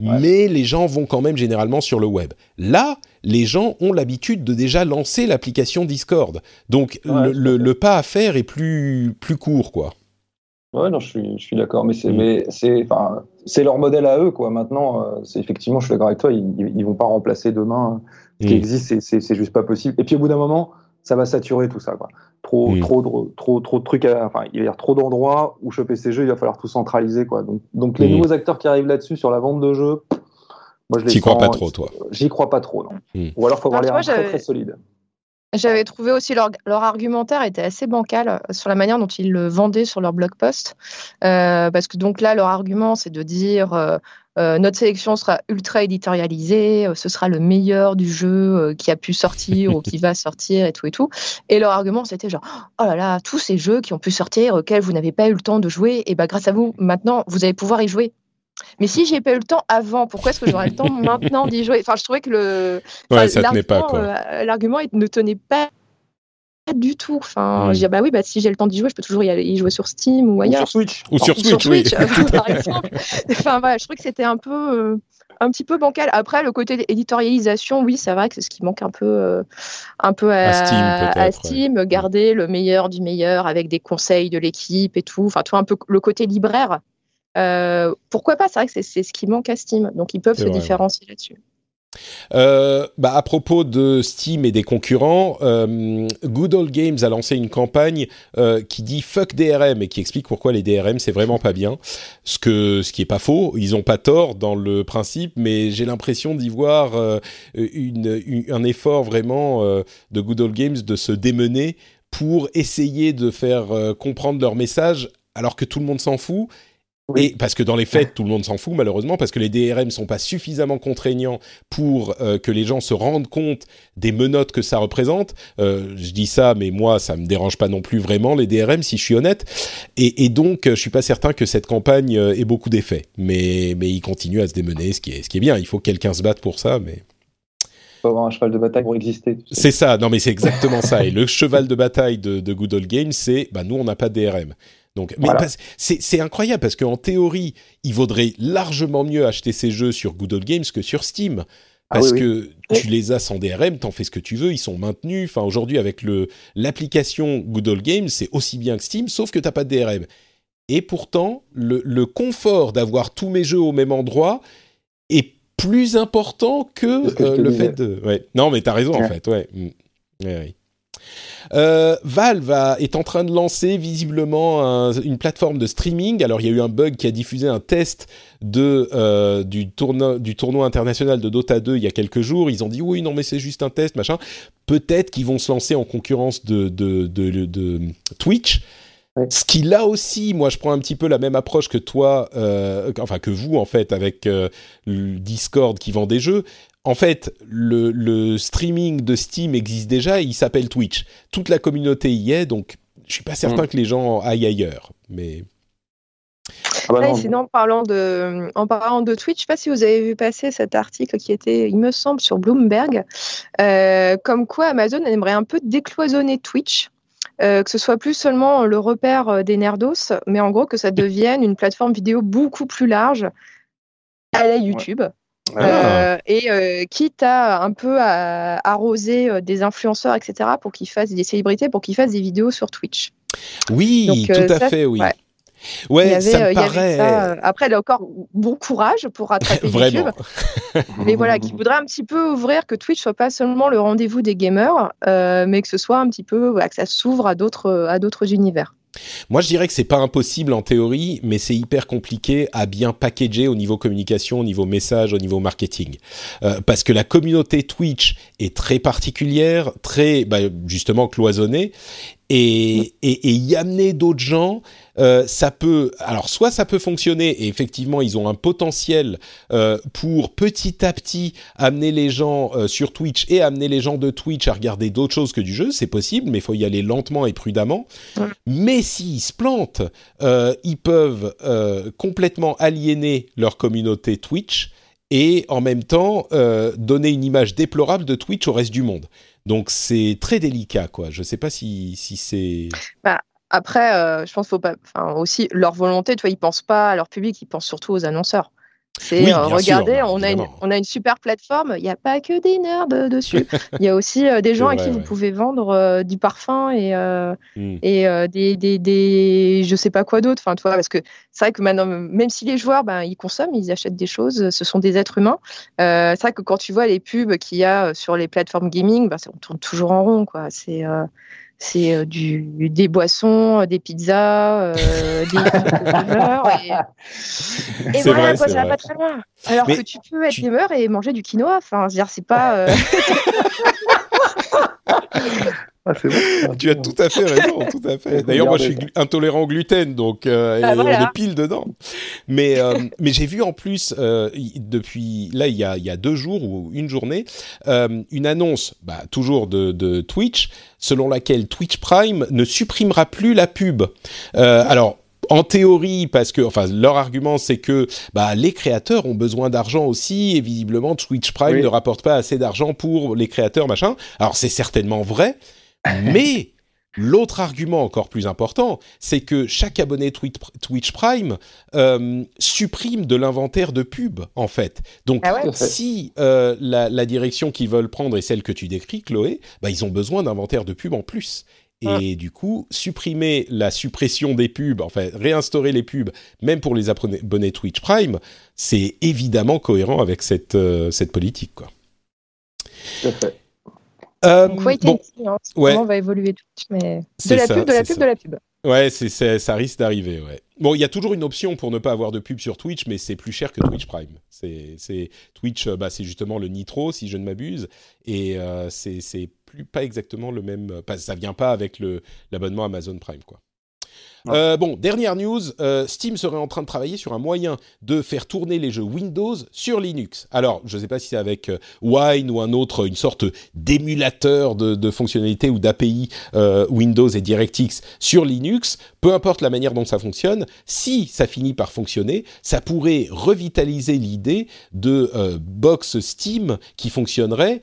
Ouais. Mais les gens vont quand même généralement sur le web. Là, les gens ont l'habitude de déjà lancer l'application Discord. Donc Ouais, le, le pas à faire est plus, plus court, quoi. Ouais, non, je suis, je suis d'accord, mais c'est, Mm. mais c'est, enfin, c'est leur modèle à eux, quoi. Maintenant, euh, c'est effectivement, je suis d'accord avec toi, ils, ils vont pas remplacer demain ce qui Mm. existe, c'est, c'est, c'est juste pas possible. Et puis au bout d'un moment, ça va saturer tout ça, quoi. Trop, Mm. trop, trop, trop de trucs, à, enfin, il va y avoir trop d'endroits où choper ces jeux, il va falloir tout centraliser, quoi. Donc, donc les nouveaux acteurs qui arrivent là-dessus sur la vente de jeux, moi je les T'y crois pas trop, toi. J'y crois pas trop, non. Ou alors faut avoir Non, vois, très très solide. J'avais trouvé aussi leur, leur argumentaire était assez bancal euh, sur la manière dont ils le vendaient sur leur blog post. Euh, parce que donc là, leur argument, c'est de dire euh, notre sélection sera ultra éditorialisée, ce sera le meilleur du jeu qui a pu sortir ou qui va sortir et tout et tout. Et leur argument, c'était genre oh là là, tous ces jeux qui ont pu sortir, auxquels vous n'avez pas eu le temps de jouer, et ben grâce à vous, maintenant, vous allez pouvoir y jouer. Mais si j'ai pas eu le temps avant, pourquoi est-ce que j'aurais le temps maintenant d'y jouer? Enfin, je trouvais que le Ouais, Enfin, ça tenait pas, l'argument, quoi. euh, ne tenait pas du tout. Enfin, Mm. je dis, ah bah oui, bah, si j'ai le temps d'y jouer, je peux toujours y, aller, y jouer sur Steam ou Ou ailleurs. sur Switch. Ou sur Ou Switch, oui. par exemple. enfin, voilà, je trouvais que c'était un peu, euh, un petit peu bancal. Après, le côté éditorialisation, oui, c'est vrai que c'est ce qui manque un peu, euh, un peu à, À Steam, à Steam. Garder le meilleur du meilleur avec des conseils de l'équipe et tout. Enfin, tout un peu le côté libraire. Euh, pourquoi pas? C'est vrai que c'est ce qui manque à Steam. Donc, ils peuvent se vrai, ouais. différencier là-dessus. Euh, bah, à propos de Steam et des concurrents, euh, Good Old Games a lancé une campagne euh, qui dit fuck DRM et qui explique pourquoi les DRM c'est vraiment pas bien. Ce que ce qui est pas faux, ils ont pas tort dans le principe, mais j'ai l'impression d'y voir une, une, un effort vraiment de Good Old Games de se démener pour essayer de faire comprendre leur message alors que tout le monde s'en fout Oui. et parce que dans les faits, tout le monde s'en fout malheureusement, parce que les DRM sont pas suffisamment contraignants pour euh, que les gens se rendent compte des menottes que ça représente. Euh, je dis ça, mais moi, ça me dérange pas non plus vraiment les DRM, si je suis honnête. Et, et donc, je suis pas certain que cette campagne euh, ait beaucoup d'effets. Mais, mais il continue à se démener, ce qui est, ce qui est bien. Il faut que quelqu'un se batte pour ça, mais. faut avoir un cheval de bataille pour exister. tu sais. C'est ça, non mais c'est exactement ça. Et le cheval de bataille de, de Good Old Games, c'est bah nous on n'a pas de DRM. Donc, mais Voilà. c'est incroyable parce qu'en théorie, il vaudrait largement mieux acheter ces jeux sur Good Old Games que sur Steam. Ah Parce oui, que tu les as sans DRM, t'en fais ce que tu veux, ils sont maintenus. Enfin, aujourd'hui, avec le l'application Good Old Games, c'est aussi bien que Steam, sauf que t'as pas de DRM. Et pourtant, le, le confort d'avoir tous mes jeux au même endroit est plus important que, euh, le disais. fait de. Ouais. Non, mais t'as raison en fait. Ouais. Mm. Ouais, ouais. Euh, Valve a- est en train de lancer visiblement un- une plateforme de streaming. Alors il y a eu un bug qui a diffusé un test de euh, du tournoi du tournoi international de Dota 2 il y a quelques jours. Ils ont dit oui non mais c'est juste un test machin. Peut-être qu'ils vont se lancer en concurrence de de, de, de Twitch. Ce qui là aussi, moi je prends un petit peu la même approche que toi, euh, enfin que vous en fait avec euh, le Discord qui vend des jeux. En fait, le, le streaming de Steam existe déjà, et il s'appelle Twitch. Toute la communauté y est, donc je suis pas certain que les gens aillent ailleurs. Mais Ah bah Ouais, sinon, en parlant, de, en parlant de Twitch, je ne sais pas si vous avez vu passer cet article qui était, il me semble, sur Bloomberg, euh, comme quoi Amazon aimerait un peu décloisonner Twitch. euh, que ce soit plus seulement le repère euh, des nerdos, mais en gros que ça devienne une plateforme vidéo beaucoup plus large à la YouTube. Ah. Euh, et euh, quitte à un peu à arroser euh, des influenceurs, etc., pour qu'ils fassent des célébrités, pour qu'ils fassent des vidéos sur Twitch. oui, Donc, tout à ça, fait, oui. ouais. Ouais, il y avait, ça me il y avait paraît ça, après, là encore, bon courage pour rattraper vraiment. YouTube. Mais voilà, qui voudrait un petit peu ouvrir que Twitch soit pas seulement le rendez-vous des gamers, euh, mais que ce soit un petit peu, voilà, que ça s'ouvre à d'autres, à d'autres univers. Moi, je dirais que c'est pas impossible en théorie, mais c'est hyper compliqué à bien packager au niveau communication, au niveau message, au niveau marketing, Euh, parce que la communauté Twitch est très particulière, très bah, justement cloisonnée, et, et, et y amener d'autres gens, euh, ça peut. Alors, soit ça peut fonctionner, et effectivement, ils ont un potentiel euh, pour petit à petit amener les gens euh, sur Twitch et amener les gens de Twitch à regarder d'autres choses que du jeu. C'est possible, mais il faut y aller lentement et prudemment. Mais s'ils se plantent, ils peuvent complètement aliéner leur communauté Twitch et en même temps donner une image déplorable de Twitch au reste du monde. Donc c'est très délicat, quoi. Je sais pas si, si c'est. Après, euh, je pense qu'il faut pas, enfin, aussi leur volonté, tu vois, ils pensent pas à leur public, ils pensent surtout aux annonceurs. C'est Oui, euh, regardez, sûr, bah, on a une, on a une super plateforme. Il n'y a pas que des nerds dessus. Il y a aussi euh, des gens à qui vous pouvez vendre euh, du parfum et Hmm. et des, des, des je sais pas quoi d'autre. Enfin, toi, parce que c'est vrai que maintenant, même si les joueurs, ben, ils consomment, ils achètent des choses, ce sont des êtres humains. C'est vrai que quand tu vois les pubs qu'il y a sur les plateformes gaming, ben, on tourne toujours en rond, quoi. C'est c'est euh, du, des boissons, euh, des pizzas, euh, des et, et voilà, vrai, quoi, ça va vrai. pas très loin. Alors Mais que tu peux être tu- gamer et manger du quinoa. Enfin, c'est pas. euh, Ah, c'est bon. Tu as tout à fait raison, tout à fait. D'ailleurs, moi, je suis intolérant au gluten, donc euh, Ah, et voilà. on est pile dedans. Mais euh, mais j'ai vu en plus euh, depuis là il y a il y a deux jours ou une journée euh, une annonce, bah, toujours de, de Twitch, selon laquelle Twitch Prime ne supprimera plus la pub. Euh, alors. En théorie, parce que, enfin, leur argument, c'est que bah, les créateurs ont besoin d'argent aussi, et visiblement, Twitch Prime Oui. ne rapporte pas assez d'argent pour les créateurs, machin. Alors, c'est certainement vrai, mais l'autre argument encore plus important, c'est que chaque abonné Twitch, Prime euh, supprime de l'inventaire de pub, en fait. Donc, Ah ouais si euh, la, la direction qu'ils veulent prendre est celle que tu décris, Chloé, bah, ils ont besoin d'inventaire de pub en plus. Et du coup, supprimer la suppression des pubs, enfin réinstaurer les pubs, même pour les abonnés abonnés Twitch Prime, c'est évidemment cohérent avec cette, euh, cette politique. Quoi. Tout à fait. Euh, Donc, wait bon, and see, hein, ouais. on va évoluer Twitch, mais C'est de la ça, pub, de la pub, ça. de la pub. Ouais, ça risque d'arriver, ouais. Bon, il y a toujours une option pour ne pas avoir de pub sur Twitch, mais c'est plus cher que Twitch Prime. C'est, Twitch, euh, bah, c'est justement le Nitro, si je ne m'abuse, et euh, c'est, plus pas exactement le même. euh, Pas, ça vient pas avec l'abonnement Amazon Prime, quoi. Euh, bon, dernière news, euh, Steam serait en train de travailler sur un moyen de faire tourner les jeux Windows sur Linux. Alors, je ne sais pas si c'est avec euh, Wine ou un autre, une sorte d'émulateur de, de fonctionnalités ou d'API Windows et DirectX sur Linux. Peu importe la manière dont ça fonctionne, si ça finit par fonctionner, ça pourrait revitaliser l'idée de box Steam qui fonctionnerait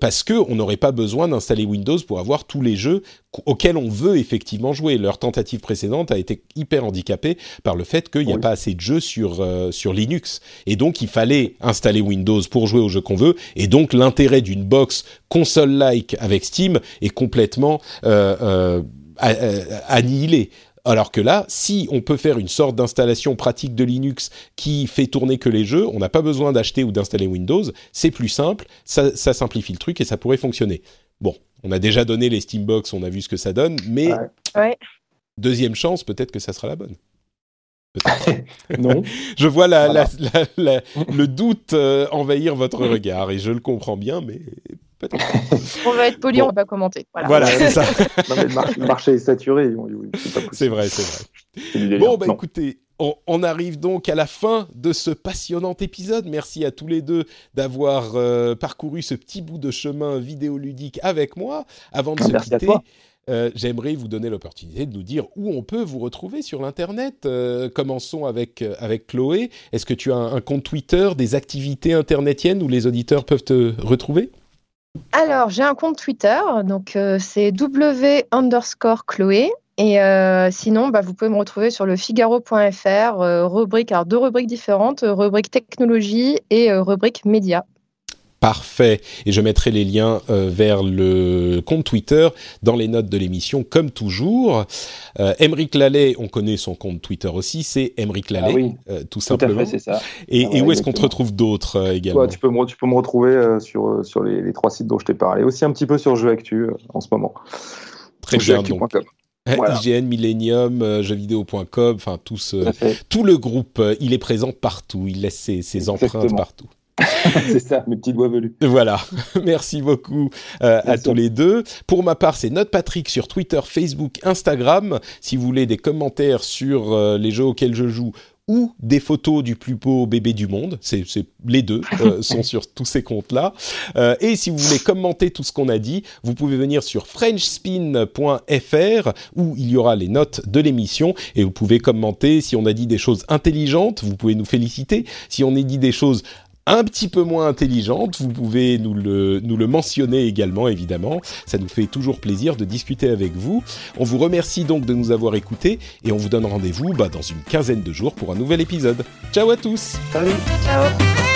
parce que on n'aurait pas besoin d'installer Windows pour avoir tous les jeux qu- auxquels on veut effectivement jouer. Leur tentative précédente a été hyper handicapée par le fait qu'il n'y a Oui. pas assez de jeux sur, euh, sur Linux. Et donc, il fallait installer Windows pour jouer aux jeux qu'on veut. Et donc, l'intérêt d'une box console-like avec Steam est complètement euh, euh, euh, annihilé. Alors que là, si on peut faire une sorte d'installation pratique de Linux qui fait tourner que les jeux, on n'a pas besoin d'acheter ou d'installer Windows, c'est plus simple, ça, ça simplifie le truc et ça pourrait fonctionner. Bon, on a déjà donné les Steambox, on a vu ce que ça donne, mais Ouais. Deuxième chance, peut-être que ça sera la bonne. Peut-être. Non. Je vois la, Voilà. la- la- la- le doute euh, envahir votre regard et je le comprends bien, mais peut-être. On va être poli, Bon. on va pas commenter. Voilà. Voilà, c'est ça. Non, mais le, mar- le marché est saturé. C'est vrai, c'est vrai. Bon, bah Non. écoutez, on, on arrive donc à la fin de ce passionnant épisode. Merci à tous les deux d'avoir euh, parcouru ce petit bout de chemin vidéoludique avec moi. Avant de se Merci à quitter, toi. Euh, j'aimerais vous donner l'opportunité de nous dire où on peut vous retrouver sur l'Internet. Euh, commençons avec, euh, avec Chloé. Est-ce que tu as un, compte Twitter, des activités internetiennes où les auditeurs peuvent te retrouver? Alors, j'ai un compte Twitter, donc c'est W underscore Chloé. Et sinon, bah, vous pouvez me retrouver sur le Figaro.fr, rubrique, alors deux rubriques différentes, rubrique technologie et rubrique média. Parfait. Et je mettrai les liens euh, vers le compte Twitter dans les notes de l'émission, comme toujours. Euh, Lallet, on connaît son compte Twitter aussi, c'est Emeric Lallet, Ah oui. euh, tout simplement. fait, ça. et, Ah et où est-ce qu'on te retrouve d'autres euh, également tu, peux me, tu peux me retrouver sur, sur les, les trois sites dont je t'ai parlé. Aussi un petit peu sur Jeux Actu en ce moment. Très bien. Donc. Voilà. IGN, Millennium, jeuxvideo.com, enfin tout, ce- le groupe, il est présent partout. Il laisse ses, ses empreintes partout. c'est ça, mes petits doigts velus. Voilà, merci beaucoup euh, à tous les deux. Pour ma part, c'est Note Patrick sur Twitter, Facebook, Instagram. Si vous voulez des commentaires sur euh, les jeux auxquels je joue ou des photos du plus beau bébé du monde, c'est c'est- les deux euh, sont sur tous ces comptes-là. Euh, et si vous voulez commenter tout ce qu'on a dit, vous pouvez venir sur frenchspin.fr où il y aura les notes de l'émission et vous pouvez commenter si on a dit des choses intelligentes, vous pouvez nous féliciter. Si on a dit des choses un petit peu moins intelligente, vous pouvez nous le, nous le mentionner également, évidemment. Ça nous fait toujours plaisir de discuter avec vous. On vous remercie donc de nous avoir écoutés et on vous donne rendez-vous bah, dans une quinzaine de jours pour un nouvel épisode. Ciao à tous Salut Ciao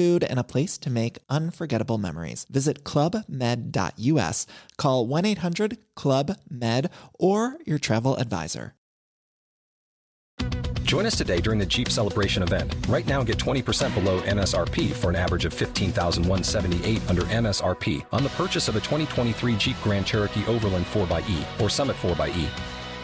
food, and a place to make unforgettable memories. Visit clubmed.us, call 1 800 Club Med, or your travel advisor. Join us today during the Jeep Celebration event. Right now, get 20% below MSRP for an average of 15178 under MSRP on the purchase of a 2023 Jeep Grand Cherokee Overland 4xE or Summit 4xE.